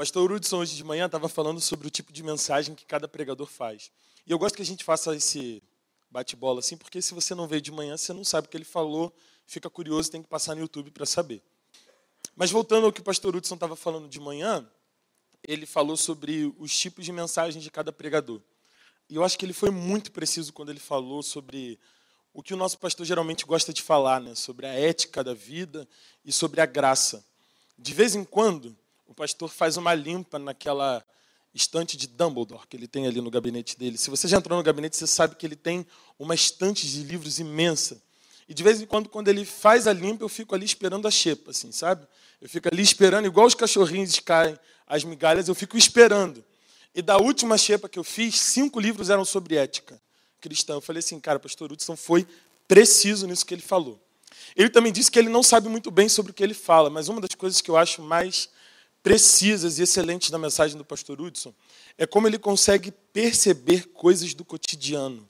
Pastor Hudson, hoje de manhã, estava falando sobre o tipo de mensagem que cada pregador faz. E eu gosto que a gente faça esse bate-bola assim, porque se você não veio de manhã, você não sabe o que ele falou, fica curioso, tem que passar no YouTube para saber. Mas voltando ao que o pastor Hudson estava falando de manhã, ele falou sobre os tipos de mensagens de cada pregador. E eu acho que ele foi muito preciso quando ele falou sobre o que o nosso pastor geralmente gosta de falar, né? sobre a ética da vida e sobre a graça. De vez em quando, o pastor faz uma limpa naquela estante de Dumbledore que ele tem ali no gabinete dele. Se você já entrou no gabinete, você sabe que ele tem uma estante de livros imensa. E de vez em quando, quando ele faz a limpa, eu fico ali esperando a xepa, assim, sabe? Eu fico ali esperando, igual os cachorrinhos caem as migalhas, eu fico esperando. E da última xepa que eu fiz, cinco livros eram sobre ética cristã. Eu falei assim, cara, pastor Hudson foi preciso nisso que ele falou. Ele também disse que ele não sabe muito bem sobre o que ele fala, mas uma das coisas que eu acho mais precisas e excelentes da mensagem do pastor Hudson é como ele consegue perceber coisas do cotidiano.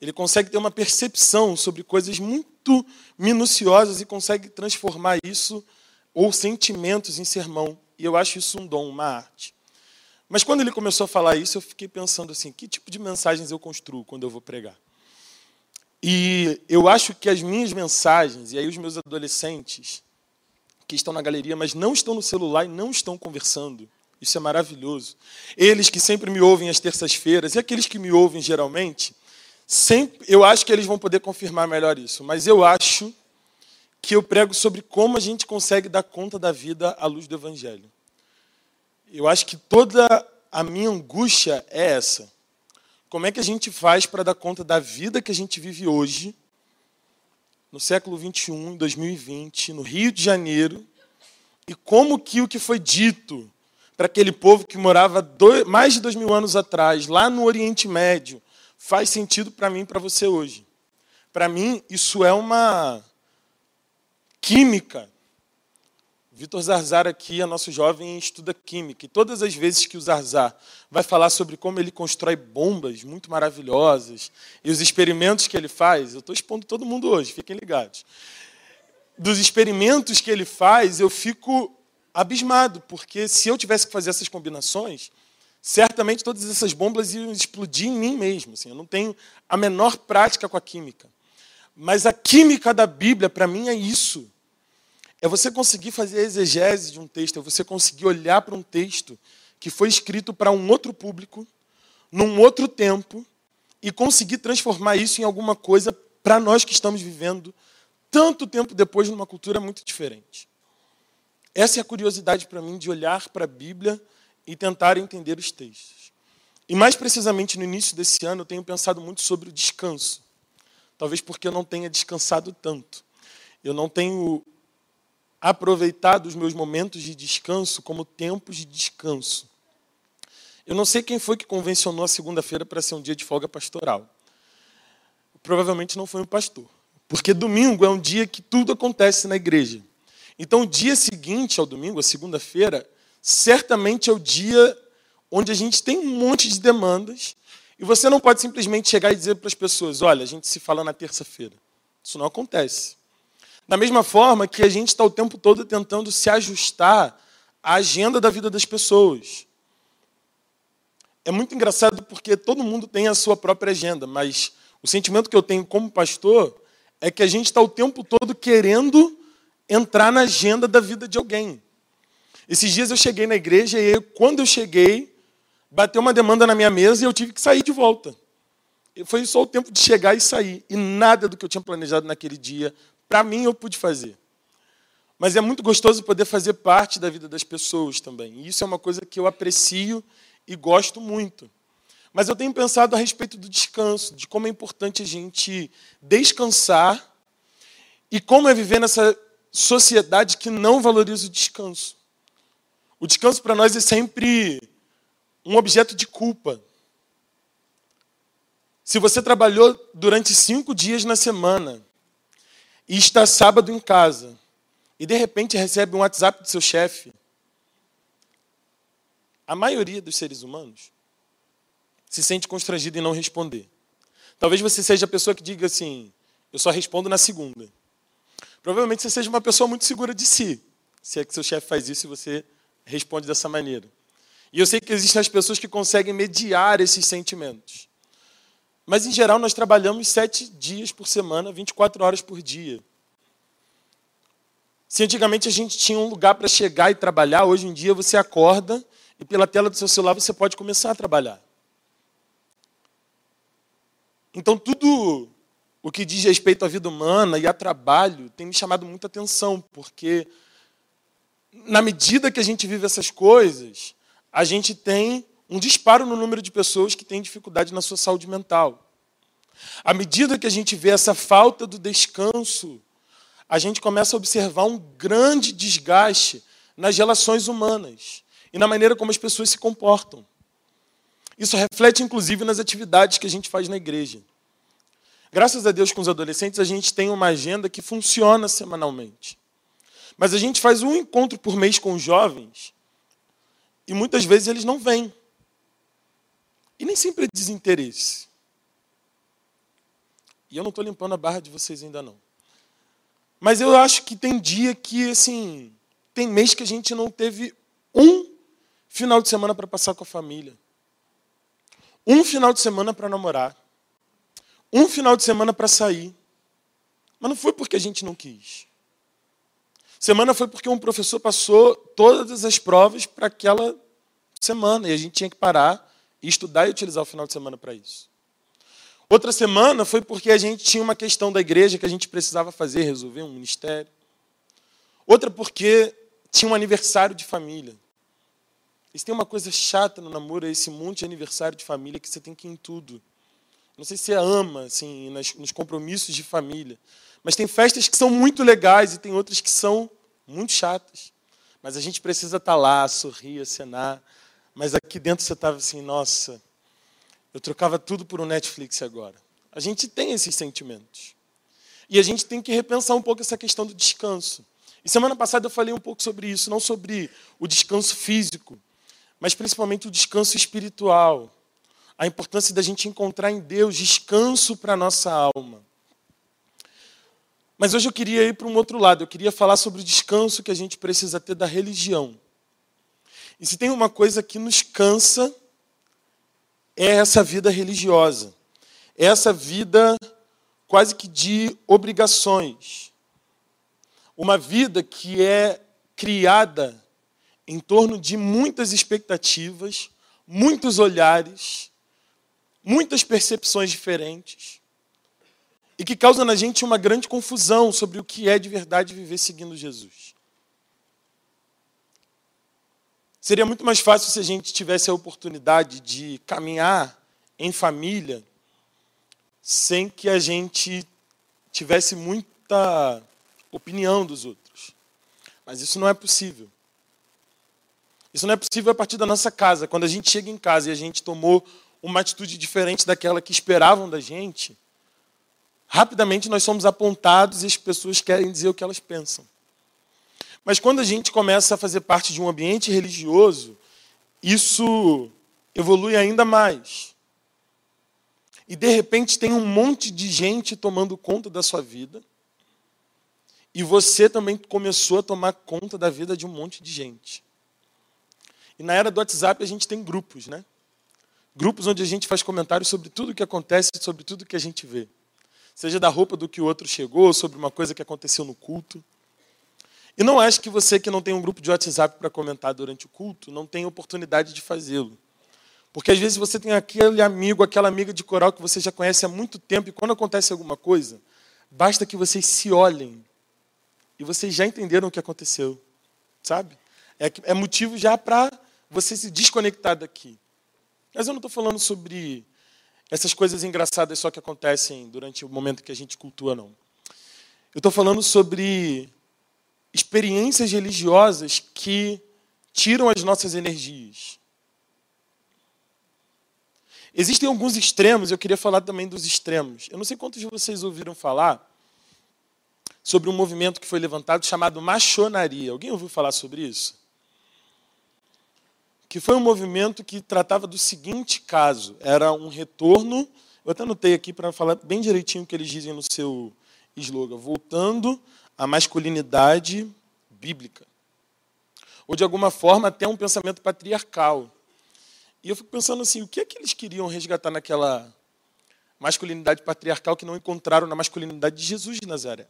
Ele consegue ter uma percepção sobre coisas muito minuciosas e consegue transformar isso ou sentimentos em sermão. E eu acho isso um dom, uma arte. Mas quando ele começou a falar isso, eu fiquei pensando assim: que tipo de mensagens eu construo quando eu vou pregar? E eu acho que as minhas mensagens, e aí os meus adolescentes, que estão na galeria, mas não estão no celular e não estão conversando, isso é maravilhoso. Eles que sempre me ouvem às terças-feiras, e aqueles que me ouvem geralmente, sempre, eu acho que eles vão poder confirmar melhor isso, mas eu acho que eu prego sobre como a gente consegue dar conta da vida à luz do Evangelho. Eu acho que toda a minha angústia é essa. Como é que a gente faz para dar conta da vida que a gente vive hoje, no século 21, 2020, no Rio de Janeiro, e como que o que foi dito para aquele povo que morava dois, mais de dois mil anos atrás, lá no Oriente Médio, faz sentido para mim e para você hoje. Para mim, isso é uma química Vitor Zarzar aqui é nosso jovem estuda química. E todas as vezes que o Zarzar vai falar sobre como ele constrói bombas muito maravilhosas e os experimentos que ele faz, eu estou expondo todo mundo hoje, fiquem ligados. Dos experimentos que ele faz, eu fico abismado, porque se eu tivesse que fazer essas combinações, certamente todas essas bombas iam explodir em mim mesmo. Assim, eu não tenho a menor prática com a química. Mas a química da Bíblia, para mim, é isso é você conseguir fazer a exegese de um texto, é você conseguir olhar para um texto que foi escrito para um outro público, num outro tempo, e conseguir transformar isso em alguma coisa para nós que estamos vivendo tanto tempo depois numa cultura muito diferente. Essa é a curiosidade para mim de olhar para a Bíblia e tentar entender os textos. E mais precisamente no início desse ano, eu tenho pensado muito sobre o descanso. Talvez porque eu não tenha descansado tanto. Eu não tenho aproveitar dos meus momentos de descanso como tempos de descanso. Eu não sei quem foi que convencionou a segunda-feira para ser um dia de folga pastoral. Provavelmente não foi um pastor. Porque domingo é um dia que tudo acontece na igreja. Então, o dia seguinte ao domingo, a segunda-feira, certamente é o dia onde a gente tem um monte de demandas e você não pode simplesmente chegar e dizer para as pessoas: olha, a gente se fala na terça-feira. Isso não acontece. Da mesma forma que a gente está o tempo todo tentando se ajustar à agenda da vida das pessoas. É muito engraçado porque todo mundo tem a sua própria agenda, mas o sentimento que eu tenho como pastor é que a gente está o tempo todo querendo entrar na agenda da vida de alguém. Esses dias eu cheguei na igreja e quando eu cheguei, bateu uma demanda na minha mesa e eu tive que sair de volta. Foi só o tempo de chegar e sair. E nada do que eu tinha planejado naquele dia para mim eu pude fazer. Mas é muito gostoso poder fazer parte da vida das pessoas também. E isso é uma coisa que eu aprecio e gosto muito. Mas eu tenho pensado a respeito do descanso, de como é importante a gente descansar e como é viver nessa sociedade que não valoriza o descanso. O descanso para nós é sempre um objeto de culpa. Se você trabalhou durante cinco dias na semana e está sábado em casa e de repente recebe um WhatsApp do seu chefe, a maioria dos seres humanos se sente constrangido em não responder. Talvez você seja a pessoa que diga assim: eu só respondo na segunda. Provavelmente você seja uma pessoa muito segura de si, se é que seu chefe faz isso e você responde dessa maneira. E eu sei que existem as pessoas que conseguem mediar esses sentimentos. Mas, em geral, nós trabalhamos sete dias por semana, 24 horas por dia. Se antigamente a gente tinha um lugar para chegar e trabalhar, hoje em dia você acorda e pela tela do seu celular você pode começar a trabalhar. Então, tudo o que diz respeito à vida humana e a trabalho tem me chamado muita atenção, porque na medida que a gente vive essas coisas, a gente tem um disparo no número de pessoas que têm dificuldade na sua saúde mental. À medida que a gente vê essa falta do descanso, a gente começa a observar um grande desgaste nas relações humanas e na maneira como as pessoas se comportam. Isso reflete, inclusive, nas atividades que a gente faz na igreja. Graças a Deus, com os adolescentes, a gente tem uma agenda que funciona semanalmente. Mas a gente faz um encontro por mês com os jovens e muitas vezes eles não vêm. E nem sempre é desinteresse. E eu não estou limpando a barra de vocês ainda não. Mas eu acho que tem dia que, assim, tem mês que a gente não teve um final de semana para passar com a família. Um final de semana para namorar. Um final de semana para sair. Mas não foi porque a gente não quis. Semana foi porque um professor passou todas as provas para aquela semana e a gente tinha que parar e estudar e utilizar o final de semana para isso. Outra semana foi porque a gente tinha uma questão da igreja que a gente precisava fazer, resolver um ministério. Outra porque tinha um aniversário de família. E se tem uma coisa chata no namoro, é esse monte de aniversário de família que você tem que ir em tudo. Não sei se você ama, assim, nos compromissos de família. Mas tem festas que são muito legais e tem outras que são muito chatas. Mas a gente precisa estar lá, sorrir, acenar. Mas aqui dentro você estava assim, nossa, eu trocava tudo por um Netflix agora. A gente tem esses sentimentos. E a gente tem que repensar um pouco essa questão do descanso. E semana passada eu falei um pouco sobre isso, não sobre o descanso físico, mas principalmente o descanso espiritual. A importância da gente encontrar em Deus descanso para a nossa alma. Mas hoje eu queria ir para um outro lado, eu queria falar sobre o descanso que a gente precisa ter da religião. E se tem uma coisa que nos cansa, é essa vida religiosa, é essa vida quase que de obrigações. Uma vida que é criada em torno de muitas expectativas, muitos olhares, muitas percepções diferentes, e que causa na gente uma grande confusão sobre o que é de verdade viver seguindo Jesus. Seria muito mais fácil se a gente tivesse a oportunidade de caminhar em família sem que a gente tivesse muita opinião dos outros. Mas isso não é possível. Isso não é possível a partir da nossa casa. Quando a gente chega em casa e a gente tomou uma atitude diferente daquela que esperavam da gente, rapidamente nós somos apontados e as pessoas querem dizer o que elas pensam. Mas quando a gente começa a fazer parte de um ambiente religioso, isso evolui ainda mais. E de repente tem um monte de gente tomando conta da sua vida. E você também começou a tomar conta da vida de um monte de gente. E na era do WhatsApp a gente tem grupos, né? Grupos onde a gente faz comentários sobre tudo o que acontece, sobre tudo que a gente vê. Seja da roupa do que o outro chegou, sobre uma coisa que aconteceu no culto. E não acho que você que não tem um grupo de WhatsApp para comentar durante o culto não tem oportunidade de fazê-lo. Porque às vezes você tem aquele amigo, aquela amiga de coral que você já conhece há muito tempo e quando acontece alguma coisa, basta que vocês se olhem e vocês já entenderam o que aconteceu, sabe? É, é motivo já para você se desconectar daqui. Mas eu não estou falando sobre essas coisas engraçadas só que acontecem durante o momento que a gente cultua, não. Eu estou falando sobre experiências religiosas que tiram as nossas energias. Existem alguns extremos, eu queria falar também dos extremos. Eu não sei quantos de vocês ouviram falar sobre um movimento que foi levantado chamado machonaria. Alguém ouviu falar sobre isso? Que foi um movimento que tratava do seguinte caso: era um retorno. Eu até anotei aqui para falar bem direitinho o que eles dizem no seu slogan: voltando a masculinidade bíblica. ou de alguma forma até um pensamento patriarcal. E eu fico pensando assim, o que é que eles queriam resgatar naquela masculinidade patriarcal que não encontraram na masculinidade de Jesus de Nazaré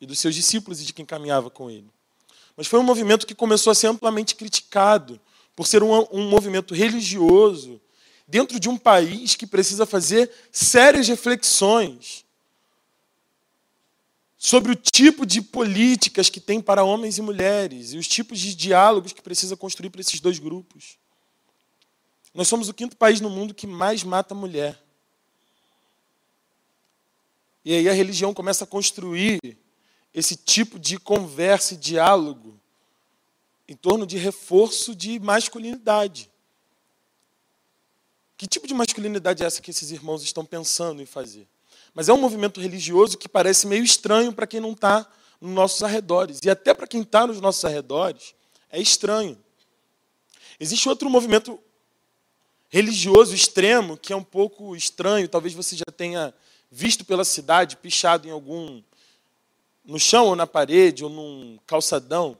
e dos seus discípulos e de quem caminhava com ele? Mas foi um movimento que começou a ser amplamente criticado por ser um, um movimento religioso dentro de um país que precisa fazer sérias reflexões sobre o tipo de políticas que tem para homens e mulheres e os tipos de diálogos que precisa construir para esses dois grupos. Nós somos o quinto país no mundo que mais mata mulher. E aí a religião começa a construir esse tipo de conversa e diálogo em torno de reforço de masculinidade. Que tipo de masculinidade é essa que esses irmãos estão pensando em fazer? Mas é um movimento religioso que parece meio estranho para quem não está nos nossos arredores. E até para quem está nos nossos arredores, é estranho. Existe outro movimento religioso extremo que é um pouco estranho, talvez você já tenha visto pela cidade, pichado em algum. no chão ou na parede ou num calçadão.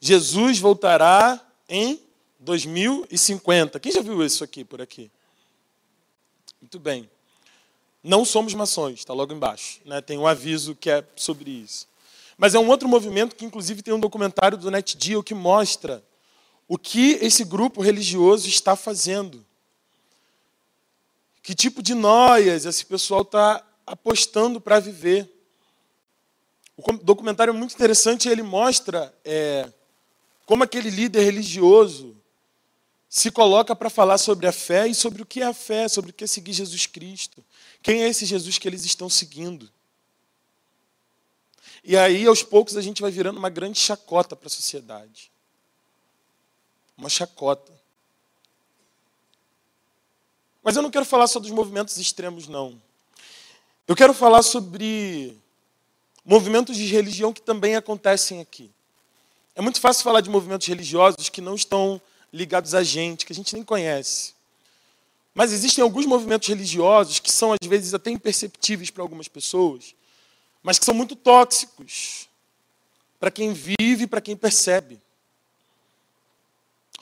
Jesus voltará em 2050. Quem já viu isso aqui por aqui? Muito bem. Não somos maçons, está logo embaixo. Né? Tem um aviso que é sobre isso. Mas é um outro movimento que, inclusive, tem um documentário do NetGeo que mostra o que esse grupo religioso está fazendo. Que tipo de noias esse pessoal está apostando para viver. O documentário é muito interessante, ele mostra é, como aquele líder religioso se coloca para falar sobre a fé e sobre o que é a fé, sobre o que é seguir Jesus Cristo. Quem é esse Jesus que eles estão seguindo? E aí, aos poucos, a gente vai virando uma grande chacota para a sociedade. Uma chacota. Mas eu não quero falar só dos movimentos extremos, não. Eu quero falar sobre movimentos de religião que também acontecem aqui. É muito fácil falar de movimentos religiosos que não estão ligados a gente, que a gente nem conhece. Mas existem alguns movimentos religiosos que são, às vezes, até imperceptíveis para algumas pessoas, mas que são muito tóxicos para quem vive e para quem percebe.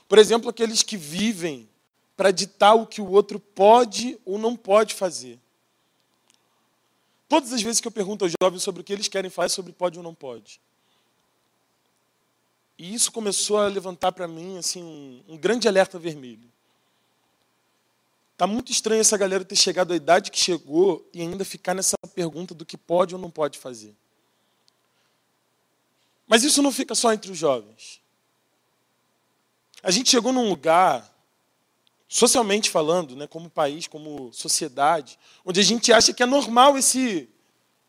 Por exemplo, aqueles que vivem para ditar o que o outro pode ou não pode fazer. Todas as vezes que eu pergunto aos jovens sobre o que eles querem fazer, sobre pode ou não pode. E isso começou a levantar para mim assim um, grande alerta vermelho. Tá muito estranho essa galera ter chegado à idade que chegou e ainda ficar nessa pergunta do que pode ou não pode fazer. Mas isso não fica só entre os jovens. A gente chegou num lugar, socialmente falando, né, como país, como sociedade, onde a gente acha que é normal esse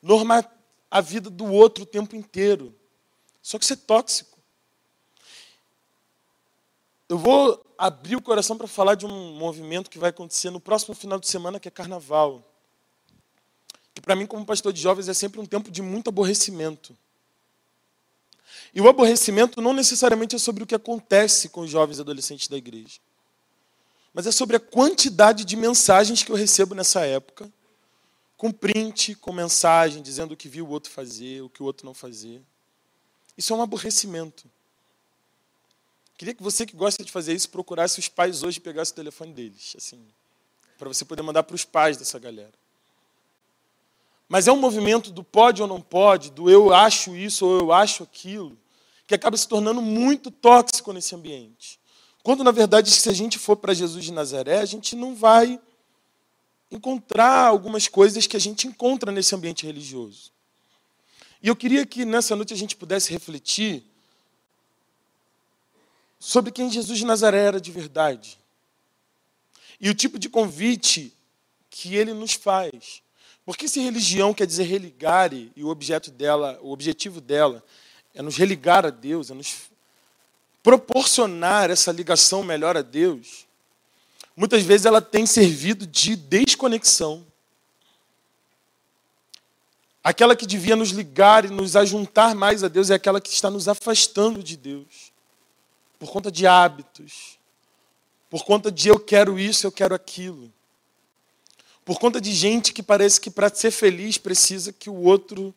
normar a vida do outro o tempo inteiro. Só que isso é tóxico. Eu vou abrir o coração para falar de um movimento que vai acontecer no próximo final de semana, que é carnaval. Que para mim, como pastor de jovens, é sempre um tempo de muito aborrecimento. E o aborrecimento não necessariamente é sobre o que acontece com os jovens e adolescentes da igreja, mas é sobre a quantidade de mensagens que eu recebo nessa época, com print, com mensagem, dizendo o que viu o outro fazer, o que o outro não fazer. Isso é um aborrecimento. Queria que você que gosta de fazer isso procurasse os pais hoje e pegasse o telefone deles, assim, para você poder mandar para os pais dessa galera. Mas é um movimento do pode ou não pode, do eu acho isso ou eu acho aquilo, que acaba se tornando muito tóxico nesse ambiente. Quando, na verdade, se a gente for para Jesus de Nazaré, a gente não vai encontrar algumas coisas que a gente encontra nesse ambiente religioso. E eu queria que nessa noite a gente pudesse refletir sobre quem Jesus de Nazaré era de verdade. E o tipo de convite que ele nos faz. Porque se religião quer dizer religare, e o objeto dela, o objetivo dela é nos religar a Deus, é nos proporcionar essa ligação melhor a Deus, muitas vezes ela tem servido de desconexão. Aquela que devia nos ligar e nos ajuntar mais a Deus é aquela que está nos afastando de Deus por conta de hábitos, por conta de eu quero isso, eu quero aquilo. Por conta de gente que parece que para ser feliz precisa que o outro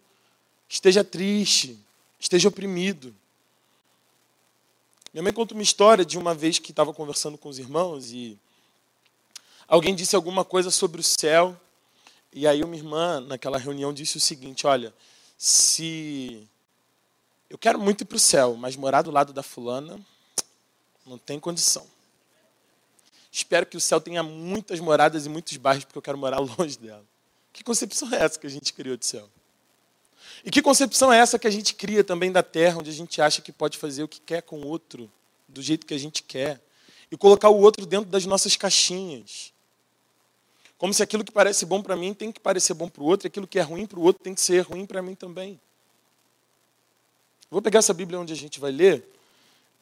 esteja triste, esteja oprimido. Minha mãe conta uma história de uma vez que estava conversando com os irmãos e alguém disse alguma coisa sobre o céu. E aí uma irmã, naquela reunião, disse o seguinte: Olha, se. Eu quero muito ir para o céu, mas morar do lado da fulana não tem condição. Espero que o céu tenha muitas moradas e muitos bairros, porque eu quero morar longe dela. Que concepção é essa que a gente criou de céu? E que concepção é essa que a gente cria também da terra, onde a gente acha que pode fazer o que quer com o outro, do jeito que a gente quer, e colocar o outro dentro das nossas caixinhas? Como se aquilo que parece bom para mim tem que parecer bom para o outro, e aquilo que é ruim para o outro tem que ser ruim para mim também. Vou pegar essa Bíblia onde a gente vai ler,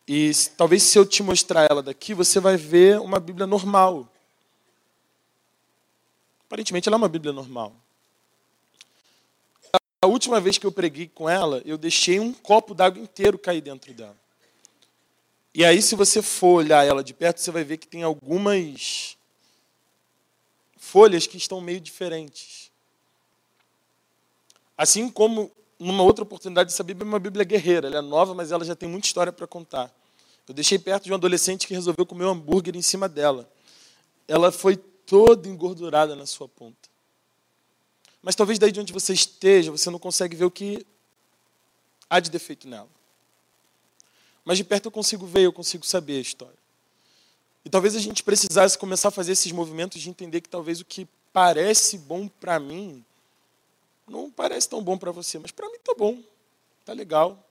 e talvez se eu te mostrar ela daqui, você vai ver uma Bíblia normal. Aparentemente ela é uma Bíblia normal. A última vez que eu preguei com ela, eu deixei um copo d'água inteiro cair dentro dela. E aí, se você for olhar ela de perto, você vai ver que tem algumas folhas que estão meio diferentes. Assim como numa outra oportunidade, essa Bíblia é uma Bíblia guerreira. Ela é nova, mas ela já tem muita história para contar. Eu deixei perto de um adolescente que resolveu comer um hambúrguer em cima dela. Ela foi toda engordurada na sua ponta. Mas talvez daí de onde você esteja, você não consegue ver o que há de defeito nela. Mas de perto eu consigo ver, eu consigo saber a história. E talvez a gente precisasse começar a fazer esses movimentos de entender que talvez o que parece bom para mim não parece tão bom para você, mas para mim tá bom, tá legal.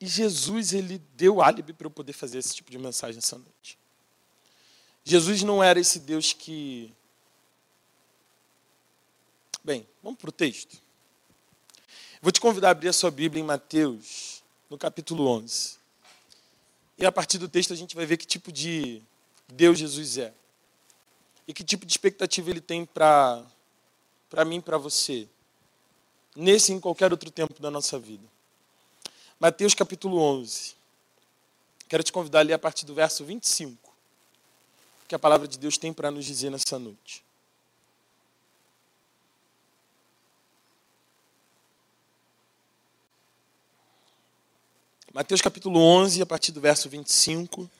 E Jesus ele deu álibi para eu poder fazer esse tipo de mensagem essa noite. Jesus não era esse Deus que Bem, vamos para o texto. Vou te convidar a abrir a sua Bíblia em Mateus, no capítulo 11. E a partir do texto a gente vai ver que tipo de Deus Jesus é. E que tipo de expectativa ele tem para mim e para você. Nesse e em qualquer outro tempo da nossa vida. Mateus capítulo 11. Quero te convidar a ler a partir do verso 25. Que a palavra de Deus tem para nos dizer nessa noite. Mateus capítulo 11, a partir do verso 25,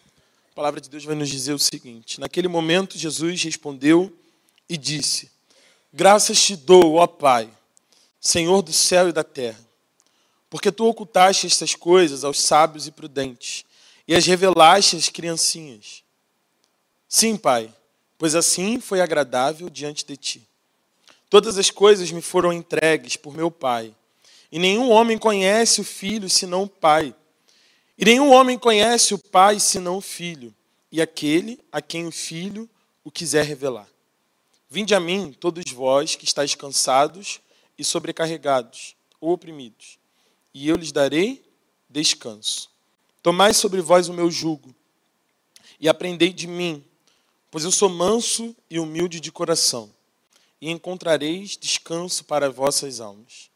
a palavra de Deus vai nos dizer o seguinte: Naquele momento, Jesus respondeu e disse: Graças te dou, ó Pai, Senhor do céu e da terra, porque tu ocultaste estas coisas aos sábios e prudentes e as revelaste às criancinhas. Sim, Pai, pois assim foi agradável diante de ti. Todas as coisas me foram entregues por meu Pai, e nenhum homem conhece o Filho senão o Pai e nenhum homem conhece o Pai senão o Filho, e aquele a quem o Filho o quiser revelar. Vinde a mim, todos vós que estáis cansados e sobrecarregados ou oprimidos, e eu lhes darei descanso. Tomai sobre vós o meu jugo e aprendei de mim, pois eu sou manso e humilde de coração, e encontrareis descanso para vossas almas,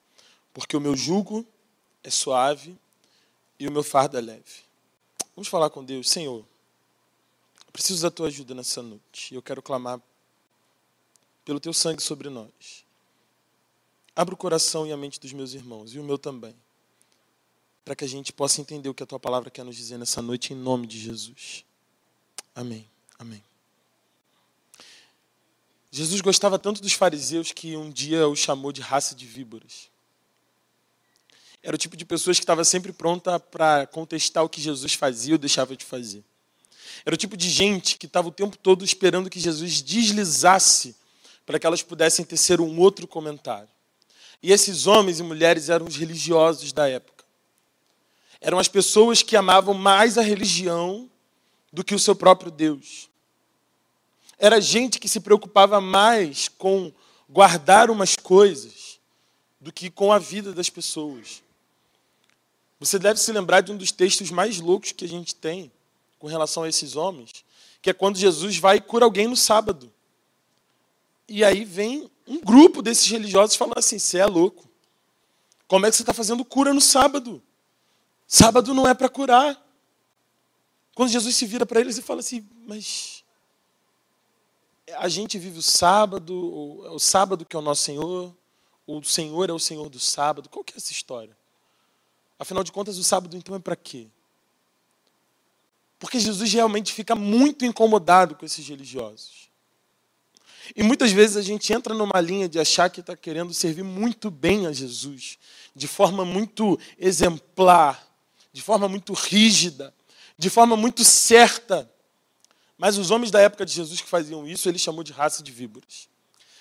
porque o meu jugo é suave e o meu fardo é leve. Vamos falar com Deus, Senhor. Eu preciso da tua ajuda nessa noite. Eu quero clamar pelo teu sangue sobre nós. Abra o coração e a mente dos meus irmãos, e o meu também, para que a gente possa entender o que a tua palavra quer nos dizer nessa noite, em nome de Jesus. Amém. Amém. Jesus gostava tanto dos fariseus que um dia os chamou de raça de víboras. Era o tipo de pessoas que estava sempre pronta para contestar o que Jesus fazia ou deixava de fazer. Era o tipo de gente que estava o tempo todo esperando que Jesus deslizasse para que elas pudessem tecer um outro comentário. E esses homens e mulheres eram os religiosos da época. Eram as pessoas que amavam mais a religião do que o seu próprio Deus. Era gente que se preocupava mais com guardar umas coisas do que com a vida das pessoas. Você deve se lembrar de um dos textos mais loucos que a gente tem com relação a esses homens, que é quando Jesus vai e cura alguém no sábado. E aí vem um grupo desses religiosos falando assim: você é louco. Como é que você está fazendo cura no sábado? Sábado não é para curar. Quando Jesus se vira para eles e fala assim: mas a gente vive o sábado, é o sábado que é o nosso Senhor, o Senhor é o Senhor do sábado. Qual que é essa história? Afinal de contas, o sábado então é para quê? Porque Jesus realmente fica muito incomodado com esses religiosos. E muitas vezes a gente entra numa linha de achar que está querendo servir muito bem a Jesus, de forma muito exemplar, de forma muito rígida, de forma muito certa. Mas os homens da época de Jesus que faziam isso, ele chamou de raça de víboras.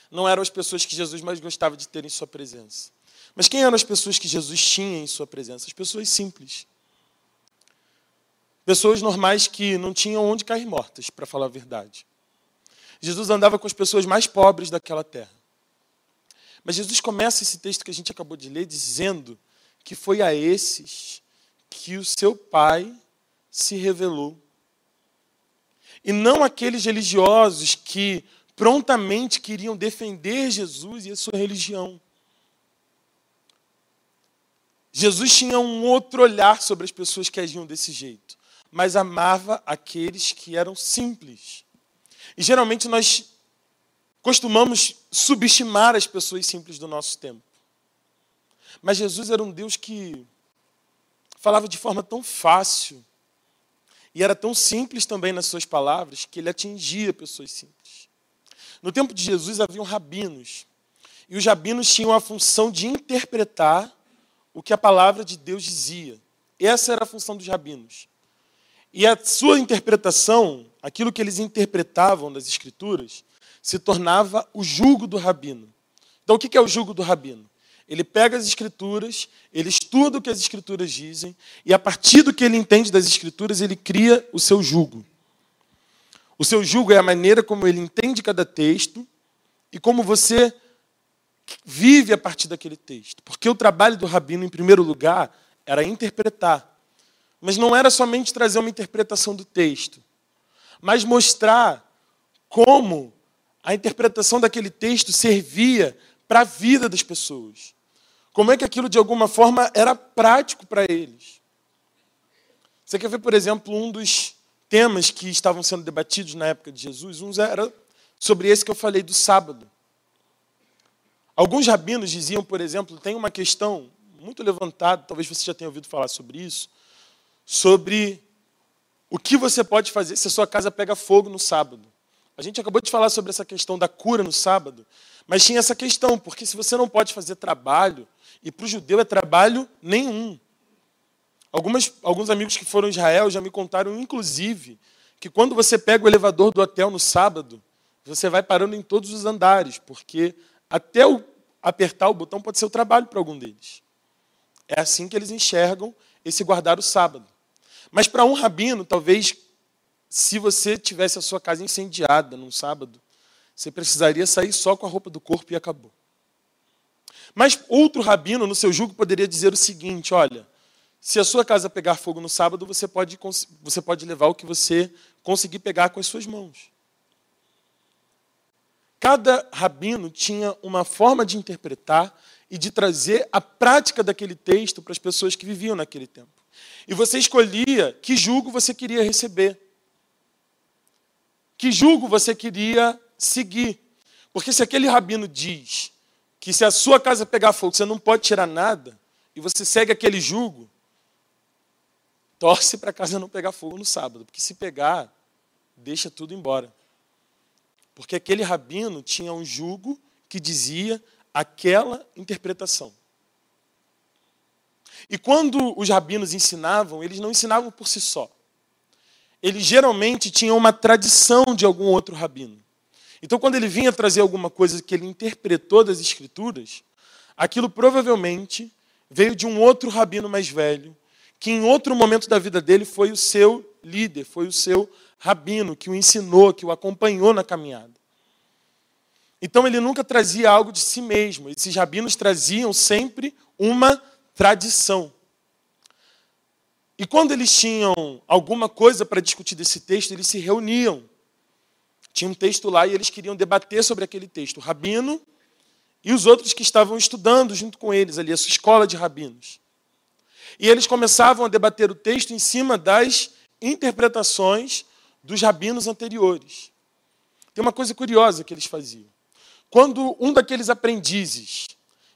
Não eram as pessoas que Jesus mais gostava de ter em sua presença. Mas quem eram as pessoas que Jesus tinha em sua presença? As pessoas simples. Pessoas normais que não tinham onde cair mortas, para falar a verdade. Jesus andava com as pessoas mais pobres daquela terra. Mas Jesus começa esse texto que a gente acabou de ler dizendo que foi a esses que o seu pai se revelou. E não aqueles religiosos que prontamente queriam defender Jesus e a sua religião. Jesus tinha um outro olhar sobre as pessoas que agiam desse jeito, mas amava aqueles que eram simples. E geralmente nós costumamos subestimar as pessoas simples do nosso tempo. Mas Jesus era um Deus que falava de forma tão fácil e era tão simples também nas suas palavras que ele atingia pessoas simples. No tempo de Jesus haviam rabinos, e os rabinos tinham a função de interpretar o que a palavra de Deus dizia. Essa era a função dos rabinos. E a sua interpretação, aquilo que eles interpretavam das Escrituras, se tornava o jugo do rabino. Então, o que é o jugo do rabino? Ele pega as Escrituras, ele estuda o que as Escrituras dizem, e a partir do que ele entende das Escrituras, ele cria o seu jugo. O seu jugo é a maneira como ele entende cada texto e como você vive a partir daquele texto. Porque o trabalho do rabino, em primeiro lugar, era interpretar. Mas não era somente trazer uma interpretação do texto, mas mostrar como a interpretação daquele texto servia para a vida das pessoas. Como é que aquilo, de alguma forma, era prático para eles. Você quer ver, por exemplo, um dos temas que estavam sendo debatidos na época de Jesus? Um era sobre esse que eu falei do sábado. Alguns rabinos diziam, por exemplo, tem uma questão muito levantada, talvez você já tenha ouvido falar sobre isso, sobre o que você pode fazer se a sua casa pega fogo no sábado. A gente acabou de falar sobre essa questão da cura no sábado, mas tinha essa questão, porque se você não pode fazer trabalho, e para o judeu é trabalho nenhum. Algumas, alguns amigos que foram a Israel já me contaram, inclusive, que quando você pega o elevador do hotel no sábado, você vai parando em todos os andares, porque até o, apertar o botão pode ser o trabalho para algum deles. É assim que eles enxergam esse guardar o sábado. Mas para um rabino, talvez, se você tivesse a sua casa incendiada num sábado, você precisaria sair só com a roupa do corpo e acabou. Mas outro rabino, no seu julgo, poderia dizer o seguinte: olha, se a sua casa pegar fogo no sábado, você pode, você pode levar o que você conseguir pegar com as suas mãos. Cada rabino tinha uma forma de interpretar e de trazer a prática daquele texto para as pessoas que viviam naquele tempo. E você escolhia que julgo você queria receber. Que julgo você queria seguir. Porque se aquele rabino diz que se a sua casa pegar fogo, você não pode tirar nada, e você segue aquele julgo, torce para a casa não pegar fogo no sábado, porque se pegar, deixa tudo embora. Porque aquele rabino tinha um jugo que dizia aquela interpretação. E quando os rabinos ensinavam, eles não ensinavam por si só. Eles geralmente tinham uma tradição de algum outro rabino. Então, quando ele vinha trazer alguma coisa que ele interpretou das Escrituras, aquilo provavelmente veio de um outro rabino mais velho, que em outro momento da vida dele foi o seu líder, foi o seu rabino que o ensinou, que o acompanhou na caminhada. Então ele nunca trazia algo de si mesmo. Esses rabinos traziam sempre uma tradição. E quando eles tinham alguma coisa para discutir desse texto, eles se reuniam. Tinha um texto lá e eles queriam debater sobre aquele texto. O rabino e os outros que estavam estudando junto com eles ali, a sua escola de rabinos. E eles começavam a debater o texto em cima das interpretações dos rabinos anteriores. Tem uma coisa curiosa que eles faziam. Quando um daqueles aprendizes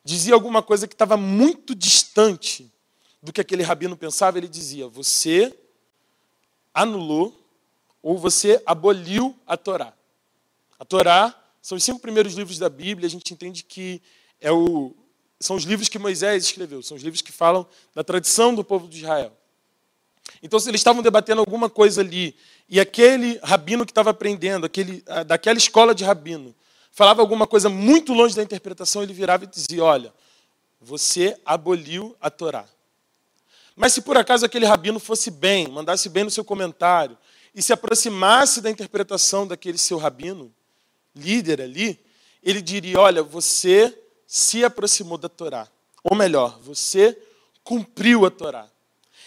dizia alguma coisa que estava muito distante do que aquele rabino pensava, ele dizia: Você anulou ou você aboliu a Torá. A Torá são os cinco primeiros livros da Bíblia, a gente entende que é o, são os livros que Moisés escreveu, são os livros que falam da tradição do povo de Israel. Então, se eles estavam debatendo alguma coisa ali, e aquele rabino que estava aprendendo, aquele, daquela escola de rabino, falava alguma coisa muito longe da interpretação, ele virava e dizia: Olha, você aboliu a Torá. Mas se por acaso aquele rabino fosse bem, mandasse bem no seu comentário, e se aproximasse da interpretação daquele seu rabino, líder ali, ele diria: Olha, você se aproximou da Torá. Ou melhor, você cumpriu a Torá.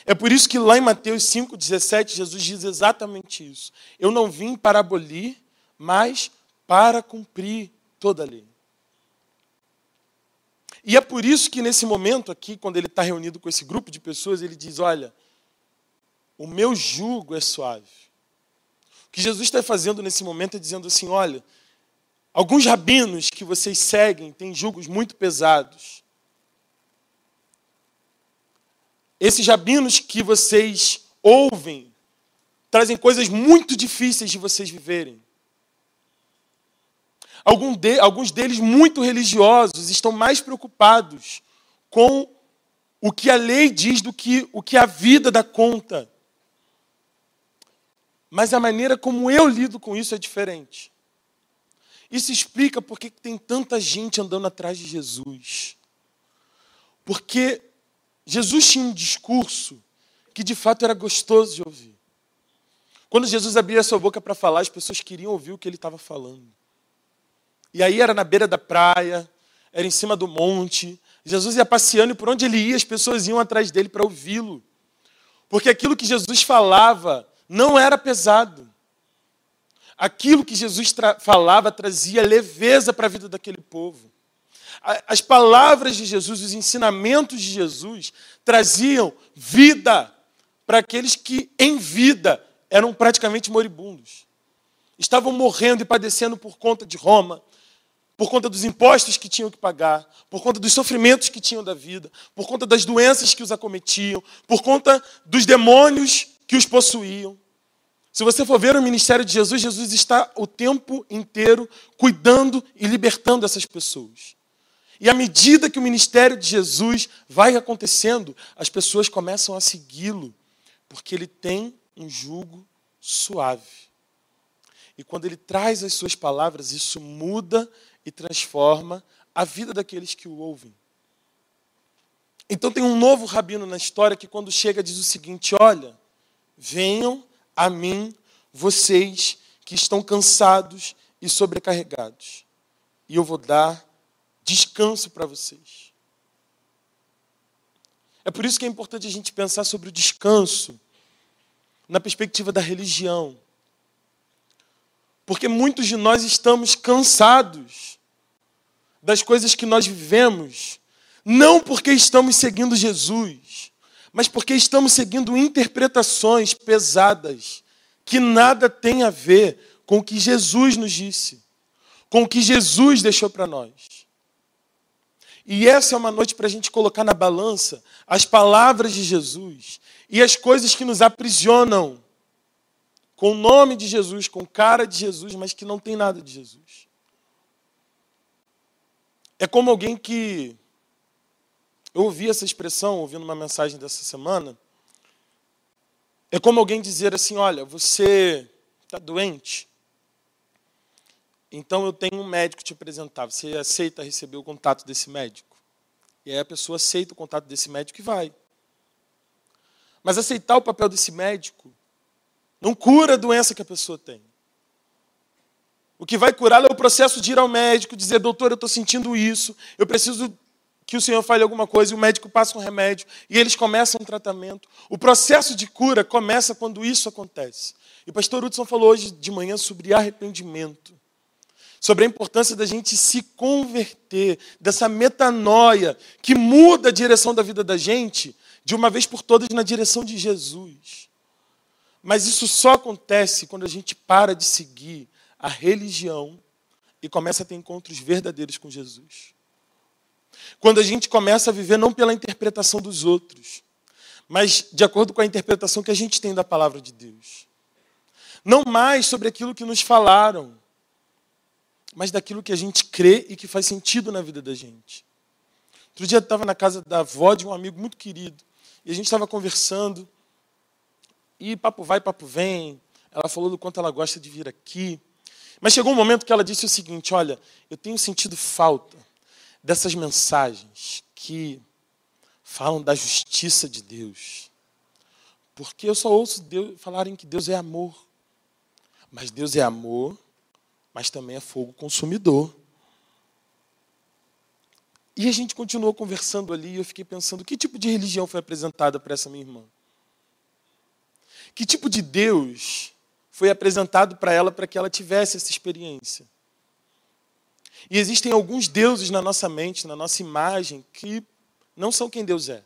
É por isso que lá em Mateus 5,17, Jesus diz exatamente isso. Eu não vim para abolir, mas para cumprir toda a lei. E é por isso que nesse momento aqui, quando ele está reunido com esse grupo de pessoas, ele diz: Olha, o meu jugo é suave. O que Jesus está fazendo nesse momento é dizendo assim: Olha, alguns rabinos que vocês seguem têm jugos muito pesados. Esses rabinos que vocês ouvem trazem coisas muito difíceis de vocês viverem. Alguns deles, muito religiosos, estão mais preocupados com o que a lei diz do que o que a vida dá conta. Mas a maneira como eu lido com isso é diferente. Isso explica por que tem tanta gente andando atrás de Jesus. Porque Jesus tinha um discurso que de fato era gostoso de ouvir. Quando Jesus abria sua boca para falar, as pessoas queriam ouvir o que ele estava falando. E aí era na beira da praia, era em cima do monte. Jesus ia passeando e por onde ele ia, as pessoas iam atrás dele para ouvi-lo. Porque aquilo que Jesus falava não era pesado. Aquilo que Jesus tra falava trazia leveza para a vida daquele povo. As palavras de Jesus, os ensinamentos de Jesus traziam vida para aqueles que, em vida, eram praticamente moribundos. Estavam morrendo e padecendo por conta de Roma, por conta dos impostos que tinham que pagar, por conta dos sofrimentos que tinham da vida, por conta das doenças que os acometiam, por conta dos demônios que os possuíam. Se você for ver o ministério de Jesus, Jesus está o tempo inteiro cuidando e libertando essas pessoas. E à medida que o ministério de Jesus vai acontecendo, as pessoas começam a segui-lo, porque ele tem um jugo suave. E quando ele traz as suas palavras, isso muda e transforma a vida daqueles que o ouvem. Então tem um novo rabino na história que quando chega diz o seguinte: olha, venham a mim vocês que estão cansados e sobrecarregados, e eu vou dar descanso para vocês. É por isso que é importante a gente pensar sobre o descanso na perspectiva da religião. Porque muitos de nós estamos cansados das coisas que nós vivemos, não porque estamos seguindo Jesus, mas porque estamos seguindo interpretações pesadas que nada têm a ver com o que Jesus nos disse, com o que Jesus deixou para nós. E essa é uma noite para a gente colocar na balança as palavras de Jesus e as coisas que nos aprisionam com o nome de Jesus, com cara de Jesus, mas que não tem nada de Jesus. É como alguém que. Eu ouvi essa expressão, ouvindo uma mensagem dessa semana. É como alguém dizer assim: olha, você está doente, então eu tenho um médico te apresentar. Você aceita receber o contato desse médico? E aí a pessoa aceita o contato desse médico e vai. Mas aceitar o papel desse médico não cura a doença que a pessoa tem. O que vai curá-la é o processo de ir ao médico, dizer, doutor, eu estou sentindo isso, eu preciso que o senhor fale alguma coisa, e o médico passa um remédio, e eles começam um tratamento. O processo de cura começa quando isso acontece. E o pastor Hudson falou hoje de manhã sobre arrependimento sobre a importância da gente se converter, dessa metanoia que muda a direção da vida da gente de uma vez por todas na direção de Jesus. Mas isso só acontece quando a gente para de seguir a religião e começa a ter encontros verdadeiros com Jesus. Quando a gente começa a viver não pela interpretação dos outros, mas de acordo com a interpretação que a gente tem da palavra de Deus. Não mais sobre aquilo que nos falaram, mas daquilo que a gente crê e que faz sentido na vida da gente. Outro dia eu estava na casa da avó de um amigo muito querido, e a gente estava conversando, e papo vai, papo vem. Ela falou do quanto ela gosta de vir aqui. Mas chegou um momento que ela disse o seguinte: Olha, eu tenho sentido falta dessas mensagens que falam da justiça de Deus. Porque eu só ouço Deus falarem que Deus é amor. Mas Deus é amor, mas também é fogo consumidor. E a gente continuou conversando ali e eu fiquei pensando: que tipo de religião foi apresentada para essa minha irmã? Que tipo de Deus foi apresentado para ela para que ela tivesse essa experiência? E existem alguns deuses na nossa mente, na nossa imagem, que não são quem Deus é.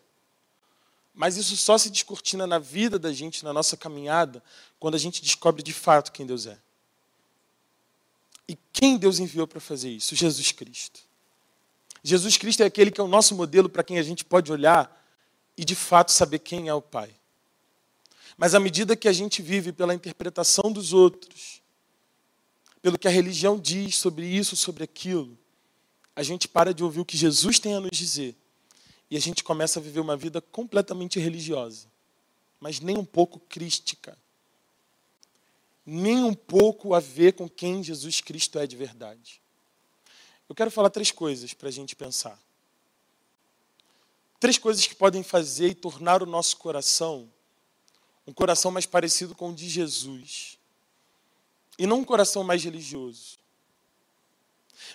Mas isso só se descortina na vida da gente, na nossa caminhada, quando a gente descobre de fato quem Deus é. E quem Deus enviou para fazer isso? Jesus Cristo. Jesus Cristo é aquele que é o nosso modelo para quem a gente pode olhar e de fato saber quem é o Pai. Mas à medida que a gente vive pela interpretação dos outros, pelo que a religião diz sobre isso, sobre aquilo, a gente para de ouvir o que Jesus tem a nos dizer e a gente começa a viver uma vida completamente religiosa, mas nem um pouco crística, nem um pouco a ver com quem Jesus Cristo é de verdade. Eu quero falar três coisas para a gente pensar. Três coisas que podem fazer e tornar o nosso coração um coração mais parecido com o de Jesus. E não um coração mais religioso.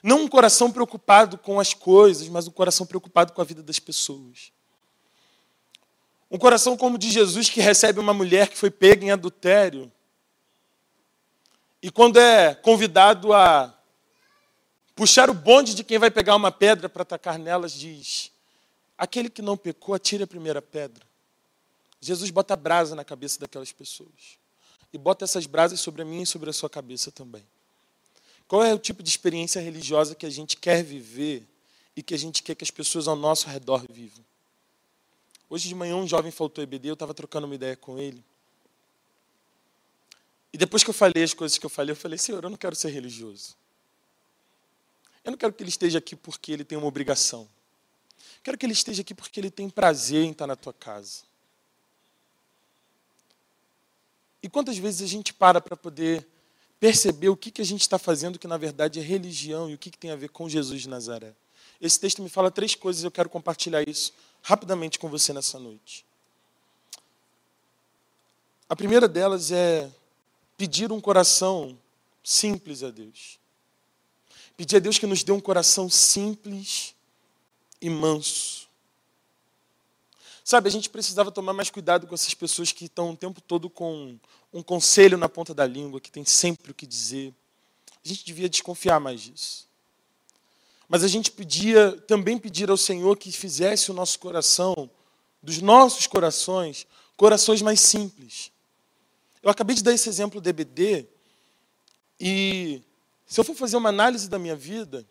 Não um coração preocupado com as coisas, mas um coração preocupado com a vida das pessoas. Um coração como o de Jesus que recebe uma mulher que foi pega em adultério. E quando é convidado a puxar o bonde de quem vai pegar uma pedra para atacar nelas, diz: Aquele que não pecou, atire a primeira pedra. Jesus bota brasa na cabeça daquelas pessoas. E bota essas brasas sobre a minha e sobre a sua cabeça também. Qual é o tipo de experiência religiosa que a gente quer viver e que a gente quer que as pessoas ao nosso redor vivam? Hoje de manhã um jovem faltou EBD, eu estava trocando uma ideia com ele. E depois que eu falei as coisas que eu falei, eu falei, Senhor, eu não quero ser religioso. Eu não quero que ele esteja aqui porque ele tem uma obrigação. Quero que ele esteja aqui porque ele tem prazer em estar na tua casa. E quantas vezes a gente para para poder perceber o que, que a gente está fazendo que na verdade é religião e o que, que tem a ver com Jesus de Nazaré? Esse texto me fala três coisas e eu quero compartilhar isso rapidamente com você nessa noite. A primeira delas é pedir um coração simples a Deus. Pedir a Deus que nos dê um coração simples e manso. Sabe, a gente precisava tomar mais cuidado com essas pessoas que estão o tempo todo com um conselho na ponta da língua, que tem sempre o que dizer. A gente devia desconfiar mais disso. Mas a gente podia também pedir ao Senhor que fizesse o nosso coração, dos nossos corações, corações mais simples. Eu acabei de dar esse exemplo do EBD, e se eu for fazer uma análise da minha vida,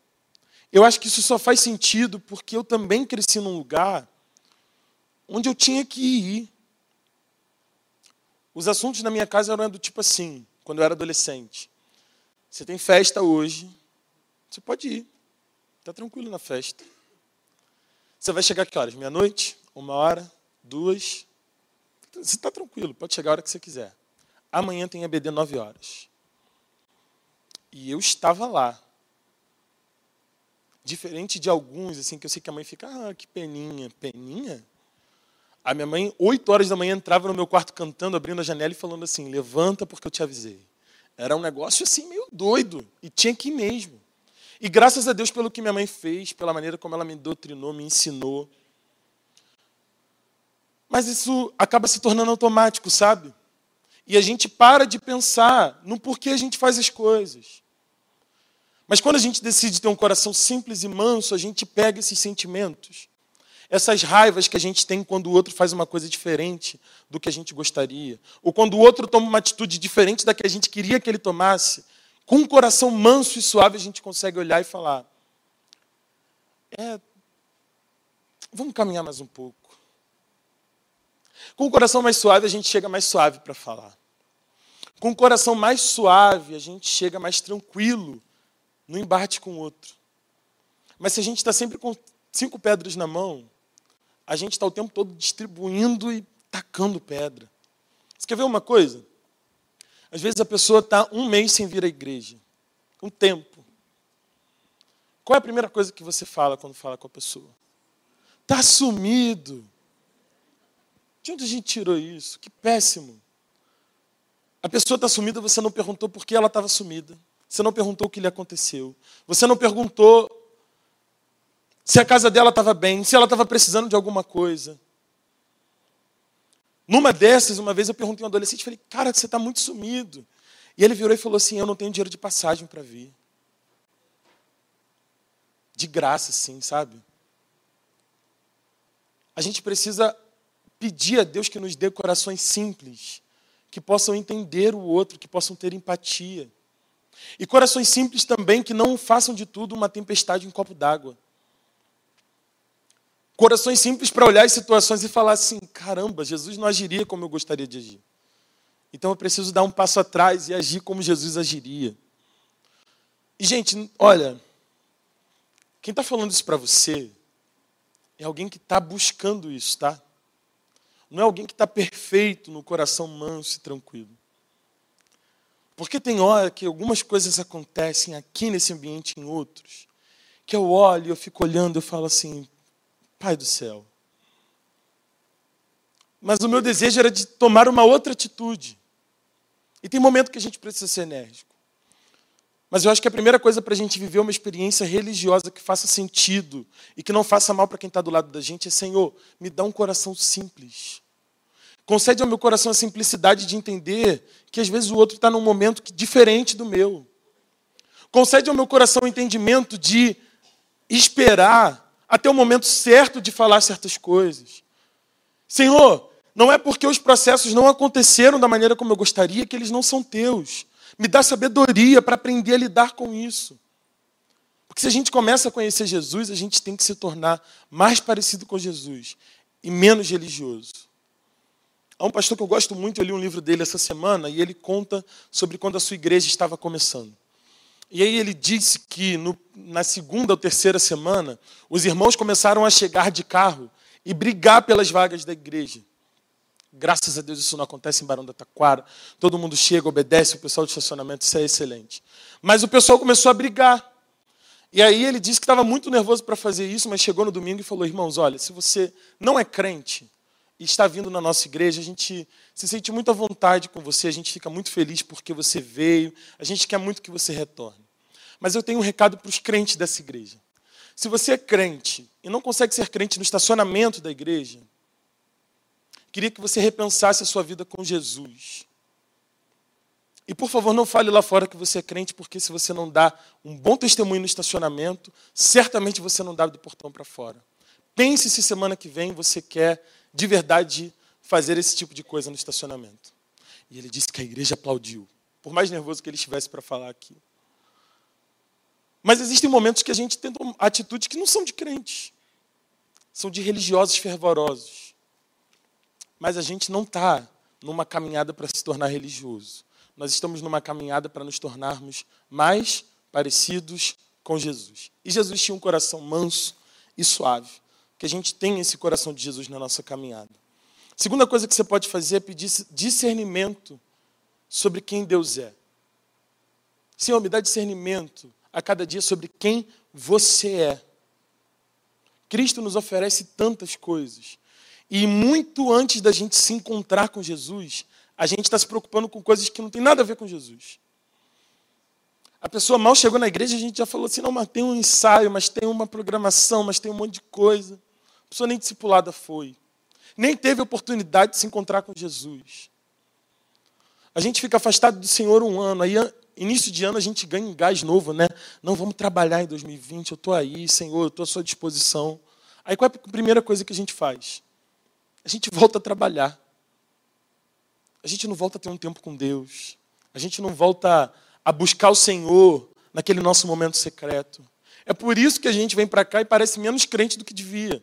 eu acho que isso só faz sentido porque eu também cresci num lugar onde eu tinha que ir. Os assuntos na minha casa eram do tipo assim, quando eu era adolescente. Você tem festa hoje, você pode ir. Está tranquilo na festa. Você vai chegar que horas? Meia-noite? Uma hora? Duas? Você está tranquilo, pode chegar a hora que você quiser. Amanhã tem EBD nove horas. E eu estava lá. Diferente de alguns, assim, que eu sei que a mãe fica, ah, que peninha. Peninha? A minha mãe, 8 horas da manhã, entrava no meu quarto cantando, abrindo a janela e falando assim: levanta porque eu te avisei. Era um negócio assim meio doido, e tinha que ir mesmo. E graças a Deus pelo que minha mãe fez, pela maneira como ela me doutrinou, me ensinou. Mas isso acaba se tornando automático, sabe? E a gente para de pensar no porquê a gente faz as coisas. Mas quando a gente decide ter um coração simples e manso, a gente pega esses sentimentos essas raivas que a gente tem quando o outro faz uma coisa diferente do que a gente gostaria, ou quando o outro toma uma atitude diferente da que a gente queria que ele tomasse, com um coração manso e suave a gente consegue olhar e falar: é, vamos caminhar mais um pouco. Com o coração mais suave, a gente chega mais suave para falar. Com o coração mais suave, a gente chega mais tranquilo no embate com o outro. Mas se a gente está sempre com cinco pedras na mão, a gente está o tempo todo distribuindo e tacando pedra. Você quer ver uma coisa? Às vezes a pessoa está um mês sem vir à igreja, um tempo. Qual é a primeira coisa que você fala quando fala com a pessoa? Está sumido. De onde a gente tirou isso? Que péssimo. A pessoa está sumida, você não perguntou por que ela estava sumida. Você não perguntou o que lhe aconteceu. Você não perguntou se a casa dela estava bem, se ela estava precisando de alguma coisa. Numa dessas, uma vez eu perguntei a um adolescente, falei, cara, você está muito sumido. E ele virou e falou assim, eu não tenho dinheiro de passagem para vir. De graça, sim, sabe? A gente precisa pedir a Deus que nos dê corações simples, que possam entender o outro, que possam ter empatia. E corações simples também que não façam de tudo uma tempestade em um copo d'água. Corações simples para olhar as situações e falar assim: caramba, Jesus não agiria como eu gostaria de agir. Então eu preciso dar um passo atrás e agir como Jesus agiria. E, gente, olha, quem está falando isso para você é alguém que está buscando isso, tá? Não é alguém que está perfeito no coração manso e tranquilo. Porque tem hora que algumas coisas acontecem aqui nesse ambiente em outros, que eu olho, eu fico olhando, eu falo assim, Pai do céu. Mas o meu desejo era de tomar uma outra atitude. E tem momento que a gente precisa ser enérgico. Mas eu acho que a primeira coisa para a gente viver uma experiência religiosa que faça sentido e que não faça mal para quem está do lado da gente é: Senhor, me dá um coração simples. Concede ao meu coração a simplicidade de entender que às vezes o outro está num momento diferente do meu. Concede ao meu coração o entendimento de esperar até o momento certo de falar certas coisas. Senhor, não é porque os processos não aconteceram da maneira como eu gostaria que eles não são teus. Me dá sabedoria para aprender a lidar com isso. Porque se a gente começa a conhecer Jesus, a gente tem que se tornar mais parecido com Jesus e menos religioso. Há um pastor que eu gosto muito, eu li um livro dele essa semana e ele conta sobre quando a sua igreja estava começando. E aí ele disse que no, na segunda ou terceira semana, os irmãos começaram a chegar de carro e brigar pelas vagas da igreja. Graças a Deus isso não acontece em Barão da Taquara. Todo mundo chega, obedece, o pessoal de estacionamento, isso é excelente. Mas o pessoal começou a brigar. E aí ele disse que estava muito nervoso para fazer isso, mas chegou no domingo e falou: irmãos, olha, se você não é crente e está vindo na nossa igreja, a gente se sente muito à vontade com você, a gente fica muito feliz porque você veio, a gente quer muito que você retorne. Mas eu tenho um recado para os crentes dessa igreja. Se você é crente e não consegue ser crente no estacionamento da igreja, queria que você repensasse a sua vida com Jesus. E por favor, não fale lá fora que você é crente, porque se você não dá um bom testemunho no estacionamento, certamente você não dá do portão para fora. Pense se semana que vem você quer de verdade fazer esse tipo de coisa no estacionamento. E ele disse que a igreja aplaudiu, por mais nervoso que ele estivesse para falar aqui. Mas existem momentos que a gente tem atitudes que não são de crentes, são de religiosos fervorosos. Mas a gente não está numa caminhada para se tornar religioso. Nós estamos numa caminhada para nos tornarmos mais parecidos com Jesus. E Jesus tinha um coração manso e suave. Que a gente tenha esse coração de Jesus na nossa caminhada. Segunda coisa que você pode fazer é pedir discernimento sobre quem Deus é. Senhor, me dá discernimento a cada dia sobre quem você é. Cristo nos oferece tantas coisas. E muito antes da gente se encontrar com Jesus, a gente está se preocupando com coisas que não tem nada a ver com Jesus. A pessoa mal chegou na igreja, a gente já falou assim: não, mas tem um ensaio, mas tem uma programação, mas tem um monte de coisa. A pessoa nem discipulada foi. Nem teve oportunidade de se encontrar com Jesus. A gente fica afastado do Senhor um ano, aí início de ano a gente ganha um gás novo, né? Não, vamos trabalhar em 2020, eu estou aí, Senhor, eu estou à sua disposição. Aí qual é a primeira coisa que a gente faz? A gente volta a trabalhar. A gente não volta a ter um tempo com Deus. A gente não volta a buscar o Senhor naquele nosso momento secreto. É por isso que a gente vem para cá e parece menos crente do que devia.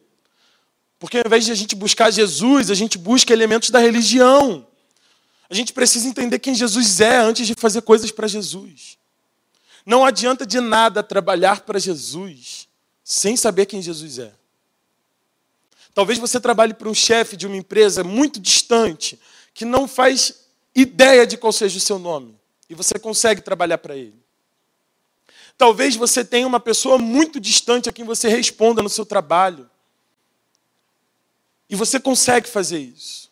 Porque ao invés de a gente buscar Jesus, a gente busca elementos da religião. A gente precisa entender quem Jesus é antes de fazer coisas para Jesus. Não adianta de nada trabalhar para Jesus sem saber quem Jesus é. Talvez você trabalhe para um chefe de uma empresa muito distante, que não faz ideia de qual seja o seu nome, e você consegue trabalhar para ele. Talvez você tenha uma pessoa muito distante a quem você responda no seu trabalho, e você consegue fazer isso.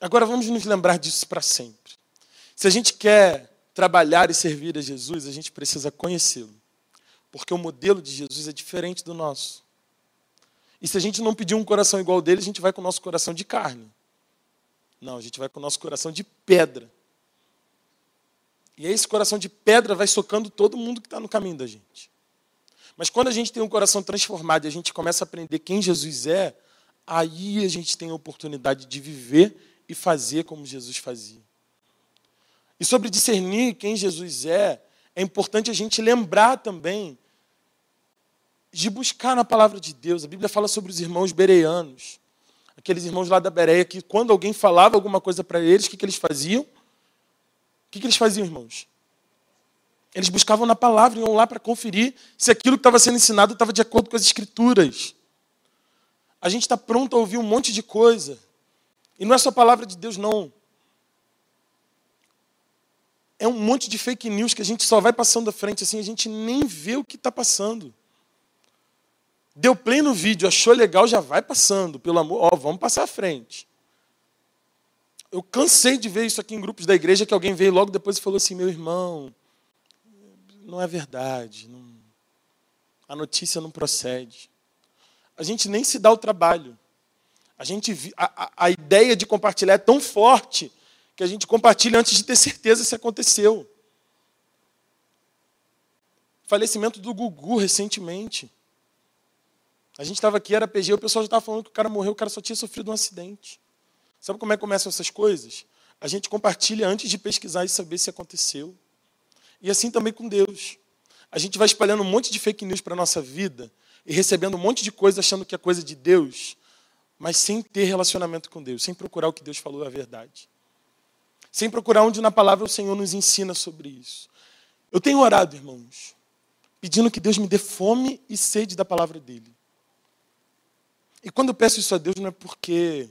Agora vamos nos lembrar disso para sempre. Se a gente quer trabalhar e servir a Jesus, a gente precisa conhecê-lo. Porque o modelo de Jesus é diferente do nosso. E se a gente não pedir um coração igual dele, a gente vai com o nosso coração de carne. Não, a gente vai com o nosso coração de pedra. E aí esse coração de pedra vai socando todo mundo que está no caminho da gente. Mas quando a gente tem um coração transformado e a gente começa a aprender quem Jesus é, aí a gente tem a oportunidade de viver e fazer como Jesus fazia. E sobre discernir quem Jesus é, é importante a gente lembrar também de buscar na palavra de Deus. A Bíblia fala sobre os irmãos bereanos, aqueles irmãos lá da Bereia, que quando alguém falava alguma coisa para eles, o que, que eles faziam? O que, que eles faziam, irmãos? Eles buscavam na palavra, iam lá para conferir se aquilo que estava sendo ensinado estava de acordo com as escrituras. A gente está pronto a ouvir um monte de coisa. E não é só a palavra de Deus, não é um monte de fake news que a gente só vai passando à frente, assim, a gente nem vê o que está passando. Deu play no vídeo, achou legal, já vai passando, pelo amor, ó, vamos passar à frente. Eu cansei de ver isso aqui em grupos da igreja, que alguém veio logo depois e falou assim, meu irmão, não é verdade, não, a notícia não procede. A gente nem se dá o trabalho. A, gente, a, a, ideia de compartilhar é tão forte que a gente compartilha antes de ter certeza se aconteceu. Falecimento do Gugu recentemente. A gente estava aqui, era PG, o pessoal já estava falando que o cara morreu, o cara só tinha sofrido um acidente. Sabe como é que começam essas coisas? A gente compartilha antes de pesquisar e saber se aconteceu. E assim também com Deus. A gente vai espalhando um monte de fake news para a nossa vida e recebendo um monte de coisa achando que é coisa de Deus, mas sem ter relacionamento com Deus, sem procurar o que Deus falou a verdade sem procurar onde na palavra o Senhor nos ensina sobre isso. Eu tenho orado, irmãos, pedindo que Deus me dê fome e sede da palavra dele. E quando eu peço isso a Deus, não é porque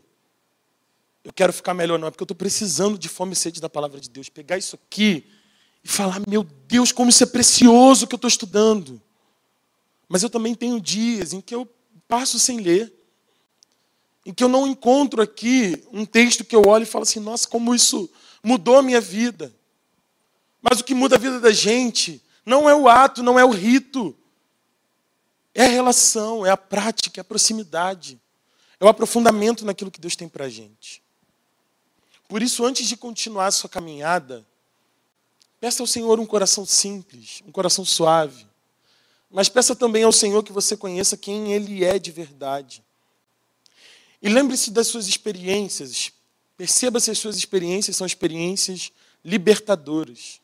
eu quero ficar melhor, não, é porque eu estou precisando de fome e sede da palavra de Deus. Pegar isso aqui e falar, meu Deus, como isso é precioso que eu estou estudando. Mas eu também tenho dias em que eu passo sem ler, em que eu não encontro aqui um texto que eu olho e falo assim, nossa, como isso mudou a minha vida. Mas o que muda a vida da gente não é o ato, não é o rito. É a relação, é a prática, é a proximidade. É o aprofundamento naquilo que Deus tem para a gente. Por isso, antes de continuar a sua caminhada, peça ao Senhor um coração simples, um coração suave. Mas peça também ao Senhor que você conheça quem Ele é de verdade. E lembre-se das suas experiências, Perceba se as suas experiências são experiências libertadoras.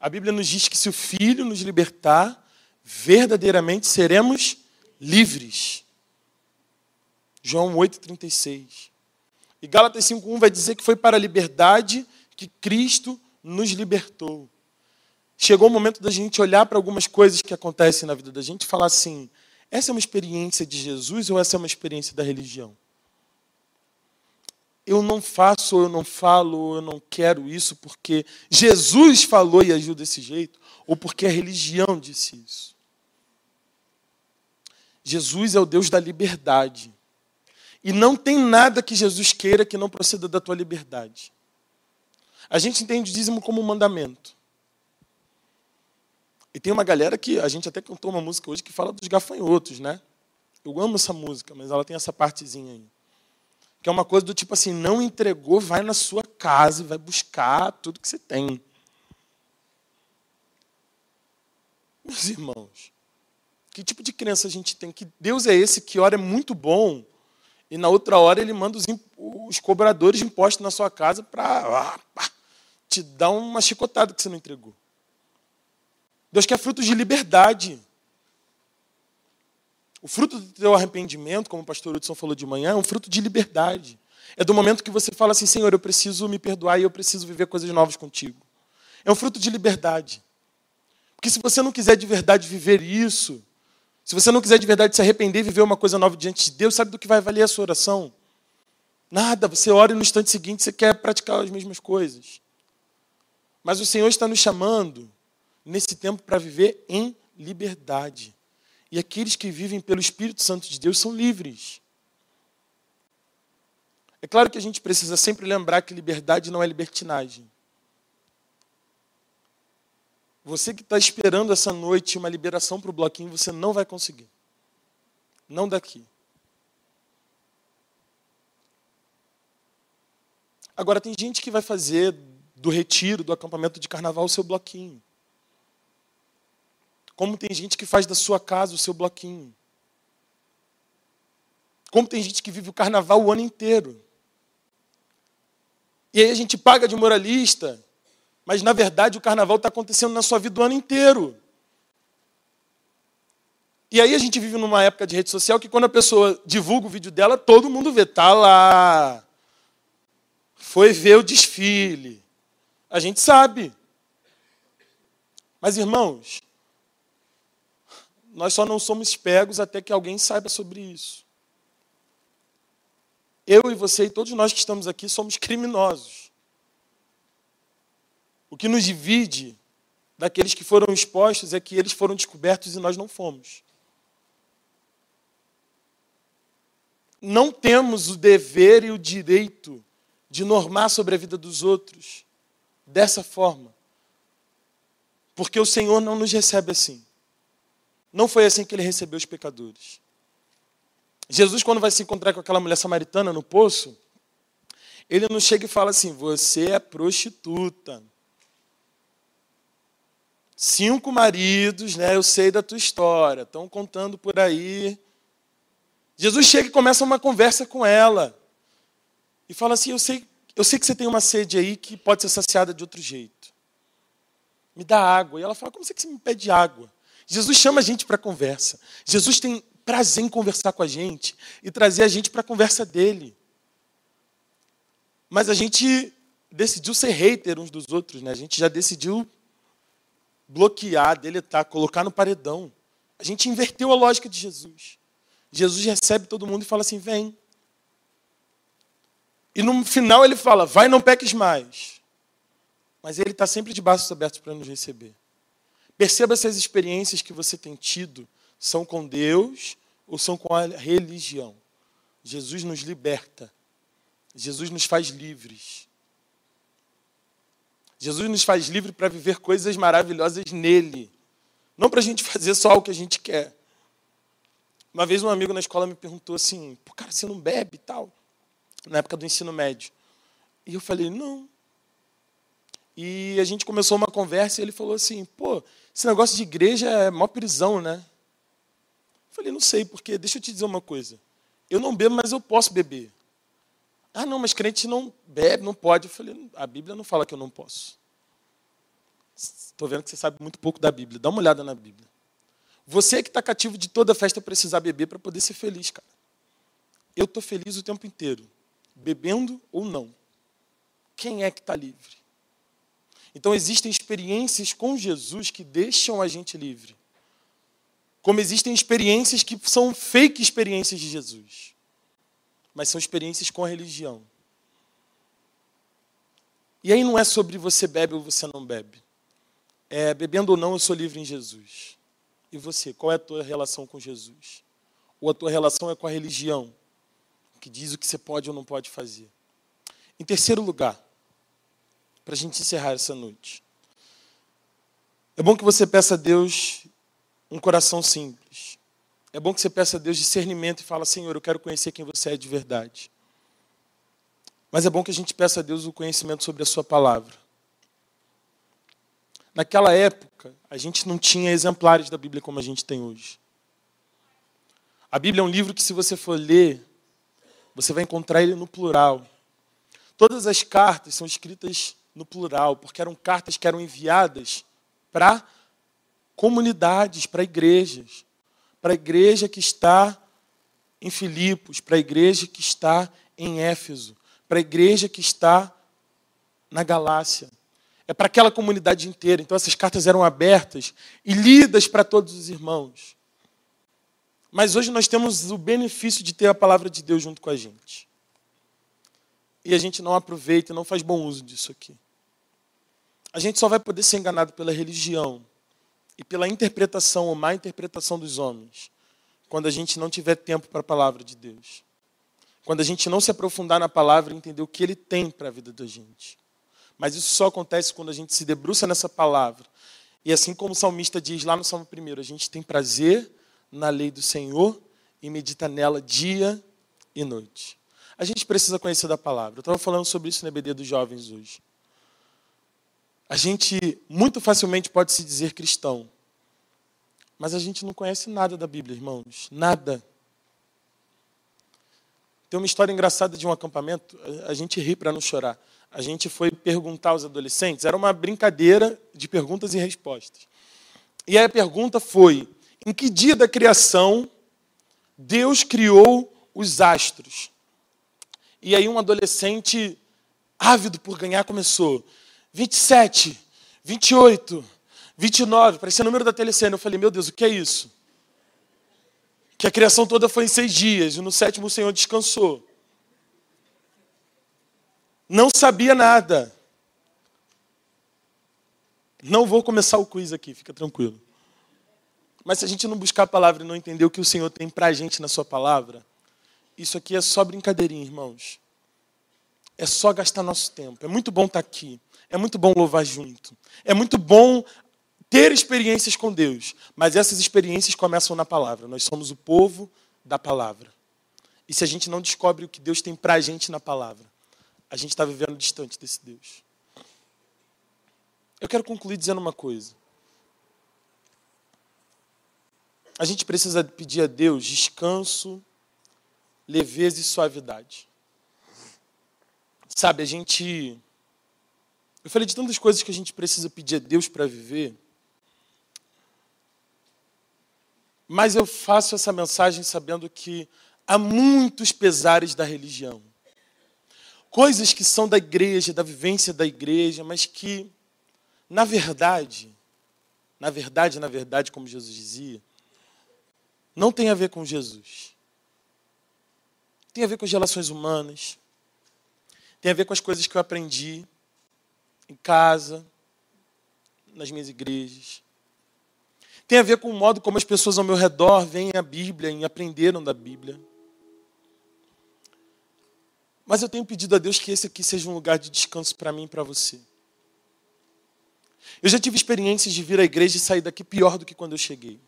A Bíblia nos diz que se o Filho nos libertar, verdadeiramente seremos livres. João 8,36. E Gálatas 5,1 vai dizer que foi para a liberdade que Cristo nos libertou. Chegou o momento da gente olhar para algumas coisas que acontecem na vida da gente e falar assim: essa é uma experiência de Jesus ou essa é uma experiência da religião? Eu não faço, eu não falo, eu não quero isso porque Jesus falou e agiu desse jeito, ou porque a religião disse isso. Jesus é o Deus da liberdade. E não tem nada que Jesus queira que não proceda da tua liberdade. A gente entende o dízimo como um mandamento. E tem uma galera que a gente até cantou uma música hoje que fala dos gafanhotos, né? Eu amo essa música, mas ela tem essa partezinha aí. Que é uma coisa do tipo assim, não entregou, vai na sua casa e vai buscar tudo que você tem. Meus irmãos, que tipo de crença a gente tem? Que Deus é esse que hora é muito bom e na outra hora ele manda os, os cobradores de impostos na sua casa para ah, te dar uma chicotada que você não entregou. Deus quer frutos de liberdade. O fruto do teu arrependimento, como o pastor Hudson falou de manhã, é um fruto de liberdade. É do momento que você fala assim, Senhor, eu preciso me perdoar e eu preciso viver coisas novas contigo. É um fruto de liberdade. Porque se você não quiser de verdade viver isso, se você não quiser de verdade se arrepender e viver uma coisa nova diante de Deus, sabe do que vai valer a sua oração? Nada, você ora e no instante seguinte você quer praticar as mesmas coisas. Mas o Senhor está nos chamando nesse tempo para viver em liberdade. E aqueles que vivem pelo Espírito Santo de Deus são livres. É claro que a gente precisa sempre lembrar que liberdade não é libertinagem. Você que está esperando essa noite uma liberação para o bloquinho, você não vai conseguir. Não daqui. Agora, tem gente que vai fazer do retiro, do acampamento de carnaval, o seu bloquinho. Como tem gente que faz da sua casa o seu bloquinho. Como tem gente que vive o carnaval o ano inteiro. E aí a gente paga de moralista, mas na verdade o carnaval está acontecendo na sua vida o ano inteiro. E aí a gente vive numa época de rede social que quando a pessoa divulga o vídeo dela, todo mundo vê, tá lá. Foi ver o desfile. A gente sabe. Mas irmãos, nós só não somos pegos até que alguém saiba sobre isso. Eu e você e todos nós que estamos aqui somos criminosos. O que nos divide daqueles que foram expostos é que eles foram descobertos e nós não fomos. Não temos o dever e o direito de normar sobre a vida dos outros dessa forma. Porque o Senhor não nos recebe assim. Não foi assim que ele recebeu os pecadores. Jesus, quando vai se encontrar com aquela mulher samaritana no poço, ele não chega e fala assim: Você é prostituta. Cinco maridos, né? Eu sei da tua história. Estão contando por aí. Jesus chega e começa uma conversa com ela. E fala assim: Eu sei, eu sei que você tem uma sede aí que pode ser saciada de outro jeito. Me dá água. E ela fala: Como você que você me pede água? Jesus chama a gente para conversa. Jesus tem prazer em conversar com a gente e trazer a gente para a conversa dele. Mas a gente decidiu ser hater uns dos outros, né? A gente já decidiu bloquear, deletar, colocar no paredão. A gente inverteu a lógica de Jesus. Jesus recebe todo mundo e fala assim: vem. E no final ele fala: vai, não peques mais. Mas ele está sempre de braços abertos para nos receber. Perceba se as experiências que você tem tido são com Deus ou são com a religião. Jesus nos liberta. Jesus nos faz livres. Jesus nos faz livre para viver coisas maravilhosas nele. Não para a gente fazer só o que a gente quer. Uma vez um amigo na escola me perguntou assim, pô, cara, você não bebe e tal? Na época do ensino médio. E eu falei, não. E a gente começou uma conversa e ele falou assim, pô, esse negócio de igreja é mó prisão, né? Eu falei, não sei, porque deixa eu te dizer uma coisa. Eu não bebo, mas eu posso beber. Ah, não, mas crente não bebe, não pode. Eu falei, a Bíblia não fala que eu não posso. Estou vendo que você sabe muito pouco da Bíblia. Dá uma olhada na Bíblia. Você que está cativo de toda festa precisar beber para poder ser feliz, cara. Eu estou feliz o tempo inteiro, bebendo ou não. Quem é que está livre? Então existem experiências com Jesus que deixam a gente livre. Como existem experiências que são fake experiências de Jesus. Mas são experiências com a religião. E aí não é sobre você bebe ou você não bebe. É bebendo ou não, eu sou livre em Jesus. E você, qual é a tua relação com Jesus? Ou a tua relação é com a religião, que diz o que você pode ou não pode fazer? Em terceiro lugar, para a gente encerrar essa noite. É bom que você peça a Deus um coração simples. É bom que você peça a Deus discernimento e fala, Senhor, eu quero conhecer quem você é de verdade. Mas é bom que a gente peça a Deus o conhecimento sobre a sua palavra. Naquela época, a gente não tinha exemplares da Bíblia como a gente tem hoje. A Bíblia é um livro que, se você for ler, você vai encontrar ele no plural. Todas as cartas são escritas no plural, porque eram cartas que eram enviadas para comunidades, para igrejas, para a igreja que está em Filipos, para a igreja que está em Éfeso, para a igreja que está na Galácia. É para aquela comunidade inteira. Então essas cartas eram abertas e lidas para todos os irmãos. Mas hoje nós temos o benefício de ter a palavra de Deus junto com a gente. E a gente não aproveita, não faz bom uso disso aqui. A gente só vai poder ser enganado pela religião e pela interpretação ou má interpretação dos homens quando a gente não tiver tempo para a palavra de Deus. Quando a gente não se aprofundar na palavra e entender o que ele tem para a vida da gente. Mas isso só acontece quando a gente se debruça nessa palavra. E assim como o salmista diz lá no Salmo 1, a gente tem prazer na lei do Senhor e medita nela dia e noite. A gente precisa conhecer da palavra. Eu estava falando sobre isso na EBD dos jovens hoje. A gente muito facilmente pode se dizer cristão, mas a gente não conhece nada da Bíblia, irmãos. Nada. Tem uma história engraçada de um acampamento, a gente ri para não chorar. A gente foi perguntar aos adolescentes, era uma brincadeira de perguntas e respostas. E aí a pergunta foi: em que dia da criação Deus criou os astros? E aí um adolescente ávido por ganhar começou: 27, 28, 29, parecia o número da telecena. Eu falei, meu Deus, o que é isso? Que a criação toda foi em seis dias, e no sétimo o Senhor descansou. Não sabia nada. Não vou começar o quiz aqui, fica tranquilo. Mas se a gente não buscar a palavra e não entender o que o Senhor tem para gente na sua palavra, isso aqui é só brincadeirinha, irmãos. É só gastar nosso tempo. É muito bom estar tá aqui. É muito bom louvar junto. É muito bom ter experiências com Deus, mas essas experiências começam na palavra. Nós somos o povo da palavra. E se a gente não descobre o que Deus tem para a gente na palavra, a gente está vivendo distante desse Deus. Eu quero concluir dizendo uma coisa. A gente precisa pedir a Deus descanso, leveza e suavidade. Sabe, a gente. Eu falei de tantas coisas que a gente precisa pedir a Deus para viver. Mas eu faço essa mensagem sabendo que há muitos pesares da religião. Coisas que são da igreja, da vivência da igreja, mas que, na verdade, na verdade, na verdade, como Jesus dizia, não tem a ver com Jesus. Tem a ver com as relações humanas, tem a ver com as coisas que eu aprendi em casa, nas minhas igrejas. Tem a ver com o modo como as pessoas ao meu redor veem a Bíblia e aprenderam da Bíblia. Mas eu tenho pedido a Deus que esse aqui seja um lugar de descanso para mim e para você. Eu já tive experiências de vir à igreja e sair daqui pior do que quando eu cheguei.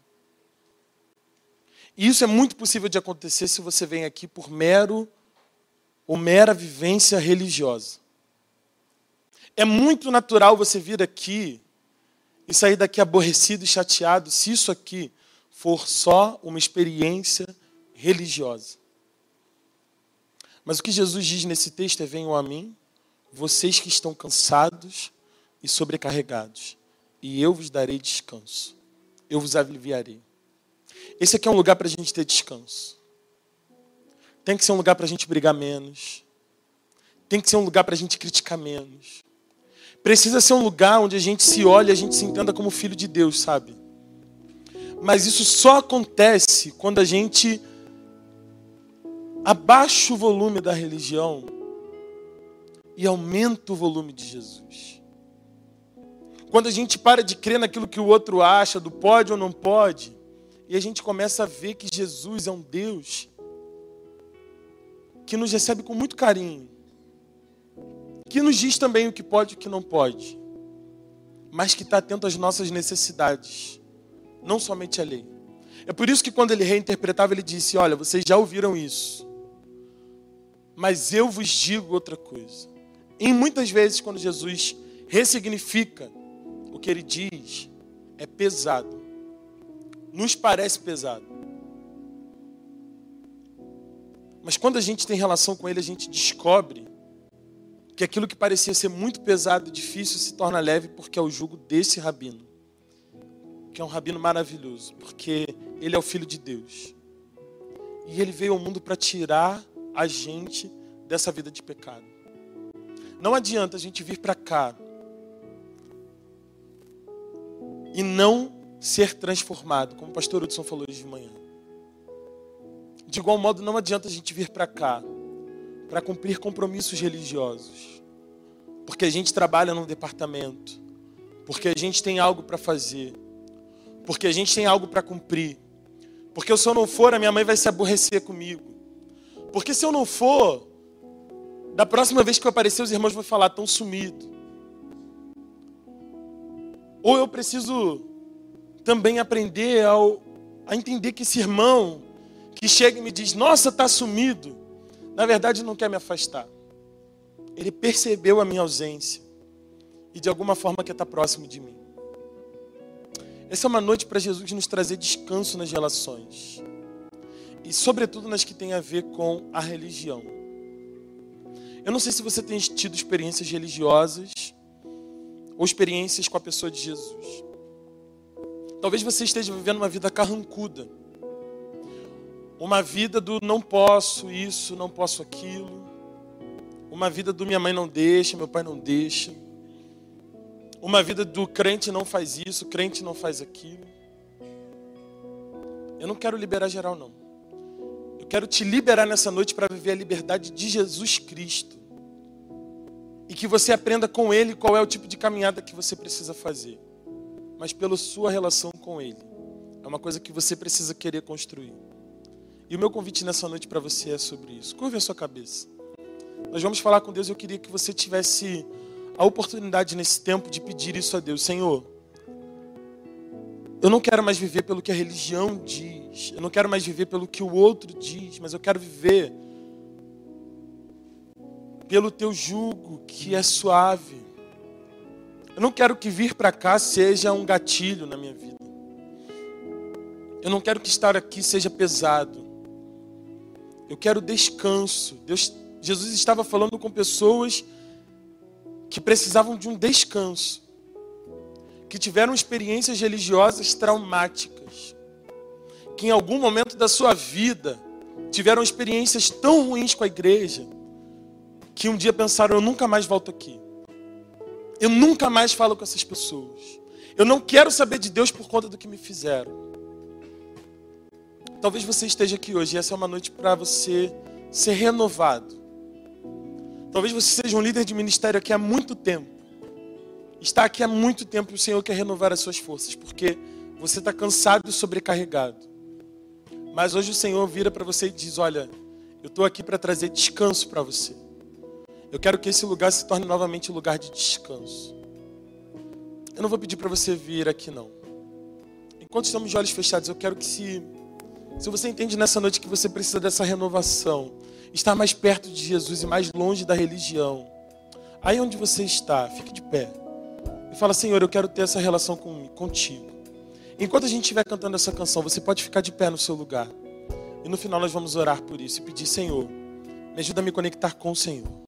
E isso é muito possível de acontecer se você vem aqui por mero ou mera vivência religiosa. É muito natural você vir aqui e sair daqui aborrecido e chateado se isso aqui for só uma experiência religiosa. Mas o que Jesus diz nesse texto é: venham a mim, vocês que estão cansados e sobrecarregados, e eu vos darei descanso. Eu vos aliviarei. Esse aqui é um lugar para a gente ter descanso. Tem que ser um lugar para a gente brigar menos. Tem que ser um lugar para a gente criticar menos. Precisa ser um lugar onde a gente se olhe e a gente se entenda como filho de Deus, sabe? Mas isso só acontece quando a gente abaixa o volume da religião e aumenta o volume de Jesus. Quando a gente para de crer naquilo que o outro acha, do pode ou não pode, e a gente começa a ver que Jesus é um Deus que nos recebe com muito carinho, que nos diz também o que pode e o que não pode, mas que está atento às nossas necessidades, não somente a lei. É por isso que quando ele reinterpretava, ele disse: Olha, vocês já ouviram isso, mas eu vos digo outra coisa. E muitas vezes, quando Jesus ressignifica o que ele diz, é pesado, nos parece pesado. Mas quando a gente tem relação com ele, a gente descobre que aquilo que parecia ser muito pesado e difícil se torna leve porque é o jugo desse rabino porque é um rabino maravilhoso, porque ele é o filho de Deus. E ele veio ao mundo para tirar a gente dessa vida de pecado. Não adianta a gente vir para cá e não ser transformado, como o pastor Hudson falou hoje de manhã. De igual modo, não adianta a gente vir para cá para cumprir compromissos religiosos, porque a gente trabalha num departamento, porque a gente tem algo para fazer, porque a gente tem algo para cumprir, porque se eu não for, a minha mãe vai se aborrecer comigo, porque se eu não for, da próxima vez que eu aparecer, os irmãos vão falar, tão sumido. Ou eu preciso também aprender ao, a entender que esse irmão que chega e me diz, nossa, está sumido, na verdade não quer me afastar. Ele percebeu a minha ausência e de alguma forma quer estar próximo de mim. Essa é uma noite para Jesus nos trazer descanso nas relações. E sobretudo nas que tem a ver com a religião. Eu não sei se você tem tido experiências religiosas ou experiências com a pessoa de Jesus. Talvez você esteja vivendo uma vida carrancuda. Uma vida do não posso isso, não posso aquilo. Uma vida do minha mãe não deixa, meu pai não deixa. Uma vida do crente não faz isso, crente não faz aquilo. Eu não quero liberar geral, não. Eu quero te liberar nessa noite para viver a liberdade de Jesus Cristo e que você aprenda com Ele qual é o tipo de caminhada que você precisa fazer, mas pela sua relação com Ele. É uma coisa que você precisa querer construir. E o meu convite nessa noite para você é sobre isso. Curva a sua cabeça. Nós vamos falar com Deus. Eu queria que você tivesse a oportunidade nesse tempo de pedir isso a Deus. Senhor, eu não quero mais viver pelo que a religião diz. Eu não quero mais viver pelo que o outro diz. Mas eu quero viver pelo teu jugo que é suave. Eu não quero que vir para cá seja um gatilho na minha vida. Eu não quero que estar aqui seja pesado. Eu quero descanso. Deus, Jesus estava falando com pessoas que precisavam de um descanso, que tiveram experiências religiosas traumáticas, que em algum momento da sua vida tiveram experiências tão ruins com a igreja que um dia pensaram: eu nunca mais volto aqui. Eu nunca mais falo com essas pessoas. Eu não quero saber de Deus por conta do que me fizeram. Talvez você esteja aqui hoje e essa é uma noite para você ser renovado. Talvez você seja um líder de ministério aqui há muito tempo. Está aqui há muito tempo e o Senhor quer renovar as suas forças, porque você está cansado e sobrecarregado. Mas hoje o Senhor vira para você e diz: Olha, eu estou aqui para trazer descanso para você. Eu quero que esse lugar se torne novamente um lugar de descanso. Eu não vou pedir para você vir aqui, não. Enquanto estamos de olhos fechados, eu quero que se, se você entende nessa noite que você precisa dessa renovação, estar mais perto de Jesus e mais longe da religião, aí onde você está, fique de pé e fala: Senhor, eu quero ter essa relação com, contigo. Enquanto a gente estiver cantando essa canção, você pode ficar de pé no seu lugar. E no final nós vamos orar por isso e pedir: Senhor, me ajuda a me conectar com o Senhor.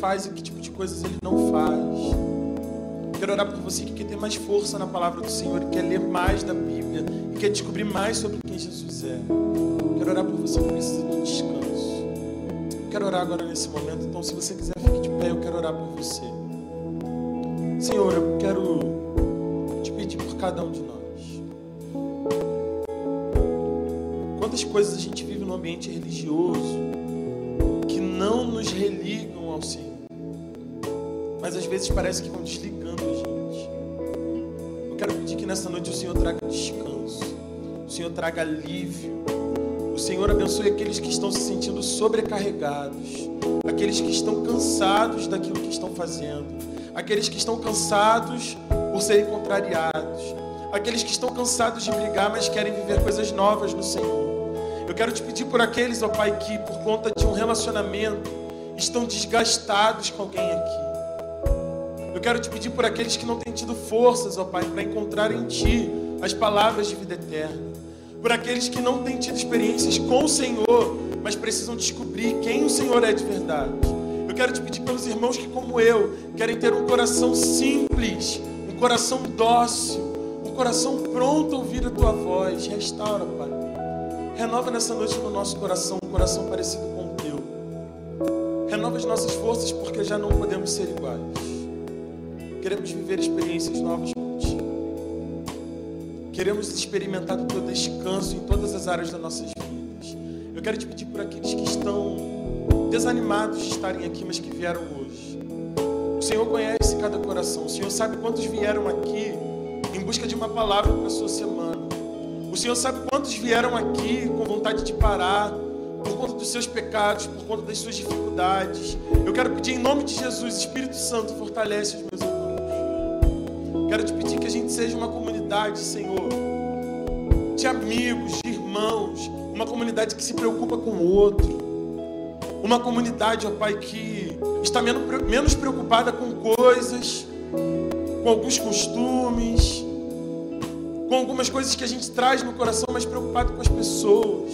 Faz e que tipo de coisas Ele não faz. Quero orar por você que quer ter mais força na palavra do Senhor quer ler mais da Bíblia e quer descobrir mais sobre quem Jesus é. Quero orar por você que precisa de descanso. Quero orar agora nesse momento, então se você quiser fique de pé, eu quero orar por você. Senhor, eu quero te pedir por cada um de nós. Quantas coisas a gente vive no ambiente religioso que não nos religam ao Senhor, vezes parece que vão desligando a gente. Eu quero pedir que nessa noite o Senhor traga descanso, o Senhor traga alívio, o Senhor abençoe aqueles que estão se sentindo sobrecarregados, aqueles que estão cansados daquilo que estão fazendo, aqueles que estão cansados por serem contrariados, aqueles que estão cansados de brigar, mas querem viver coisas novas no Senhor. Eu quero te pedir por aqueles, ó Pai, que por conta de um relacionamento estão desgastados com alguém aqui. Eu quero te pedir por aqueles que não têm tido forças, ó Pai, para encontrar em Ti as palavras de vida eterna. Por aqueles que não têm tido experiências com o Senhor, mas precisam descobrir quem o Senhor é de verdade. Eu quero te pedir pelos irmãos que, como eu, querem ter um coração simples, um coração dócil, um coração pronto a ouvir a Tua voz. Restaura, Pai. Renova nessa noite no nosso coração um coração parecido com o Teu. Renova as nossas forças porque já não podemos ser iguais. Queremos viver experiências novas contigo. Queremos experimentar do teu descanso em todas as áreas das nossas vidas. Eu quero te pedir por aqueles que estão desanimados de estarem aqui, mas que vieram hoje. O Senhor conhece cada coração. O Senhor sabe quantos vieram aqui em busca de uma palavra para a sua semana. O Senhor sabe quantos vieram aqui com vontade de parar, por conta dos seus pecados, por conta das suas dificuldades. Eu quero pedir em nome de Jesus, Espírito Santo, fortalece os meus. Quero te pedir que a gente seja uma comunidade, Senhor, de amigos, de irmãos, uma comunidade que se preocupa com o outro. Uma comunidade, ó Pai, que está menos preocupada com coisas, com alguns costumes, com algumas coisas que a gente traz no coração, mas preocupado com as pessoas.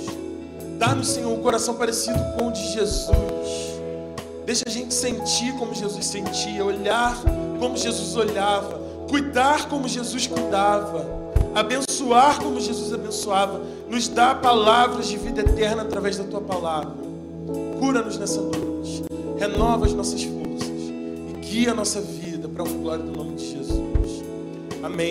Dá-nos, Senhor, um coração parecido com o de Jesus. Deixa a gente sentir como Jesus sentia, olhar como Jesus olhava, cuidar como Jesus cuidava, abençoar como Jesus abençoava. Nos dá palavras de vida eterna através da tua palavra. Cura-nos nessa noite, renova as nossas forças e guia a nossa vida para a glória do nome de Jesus. Amém.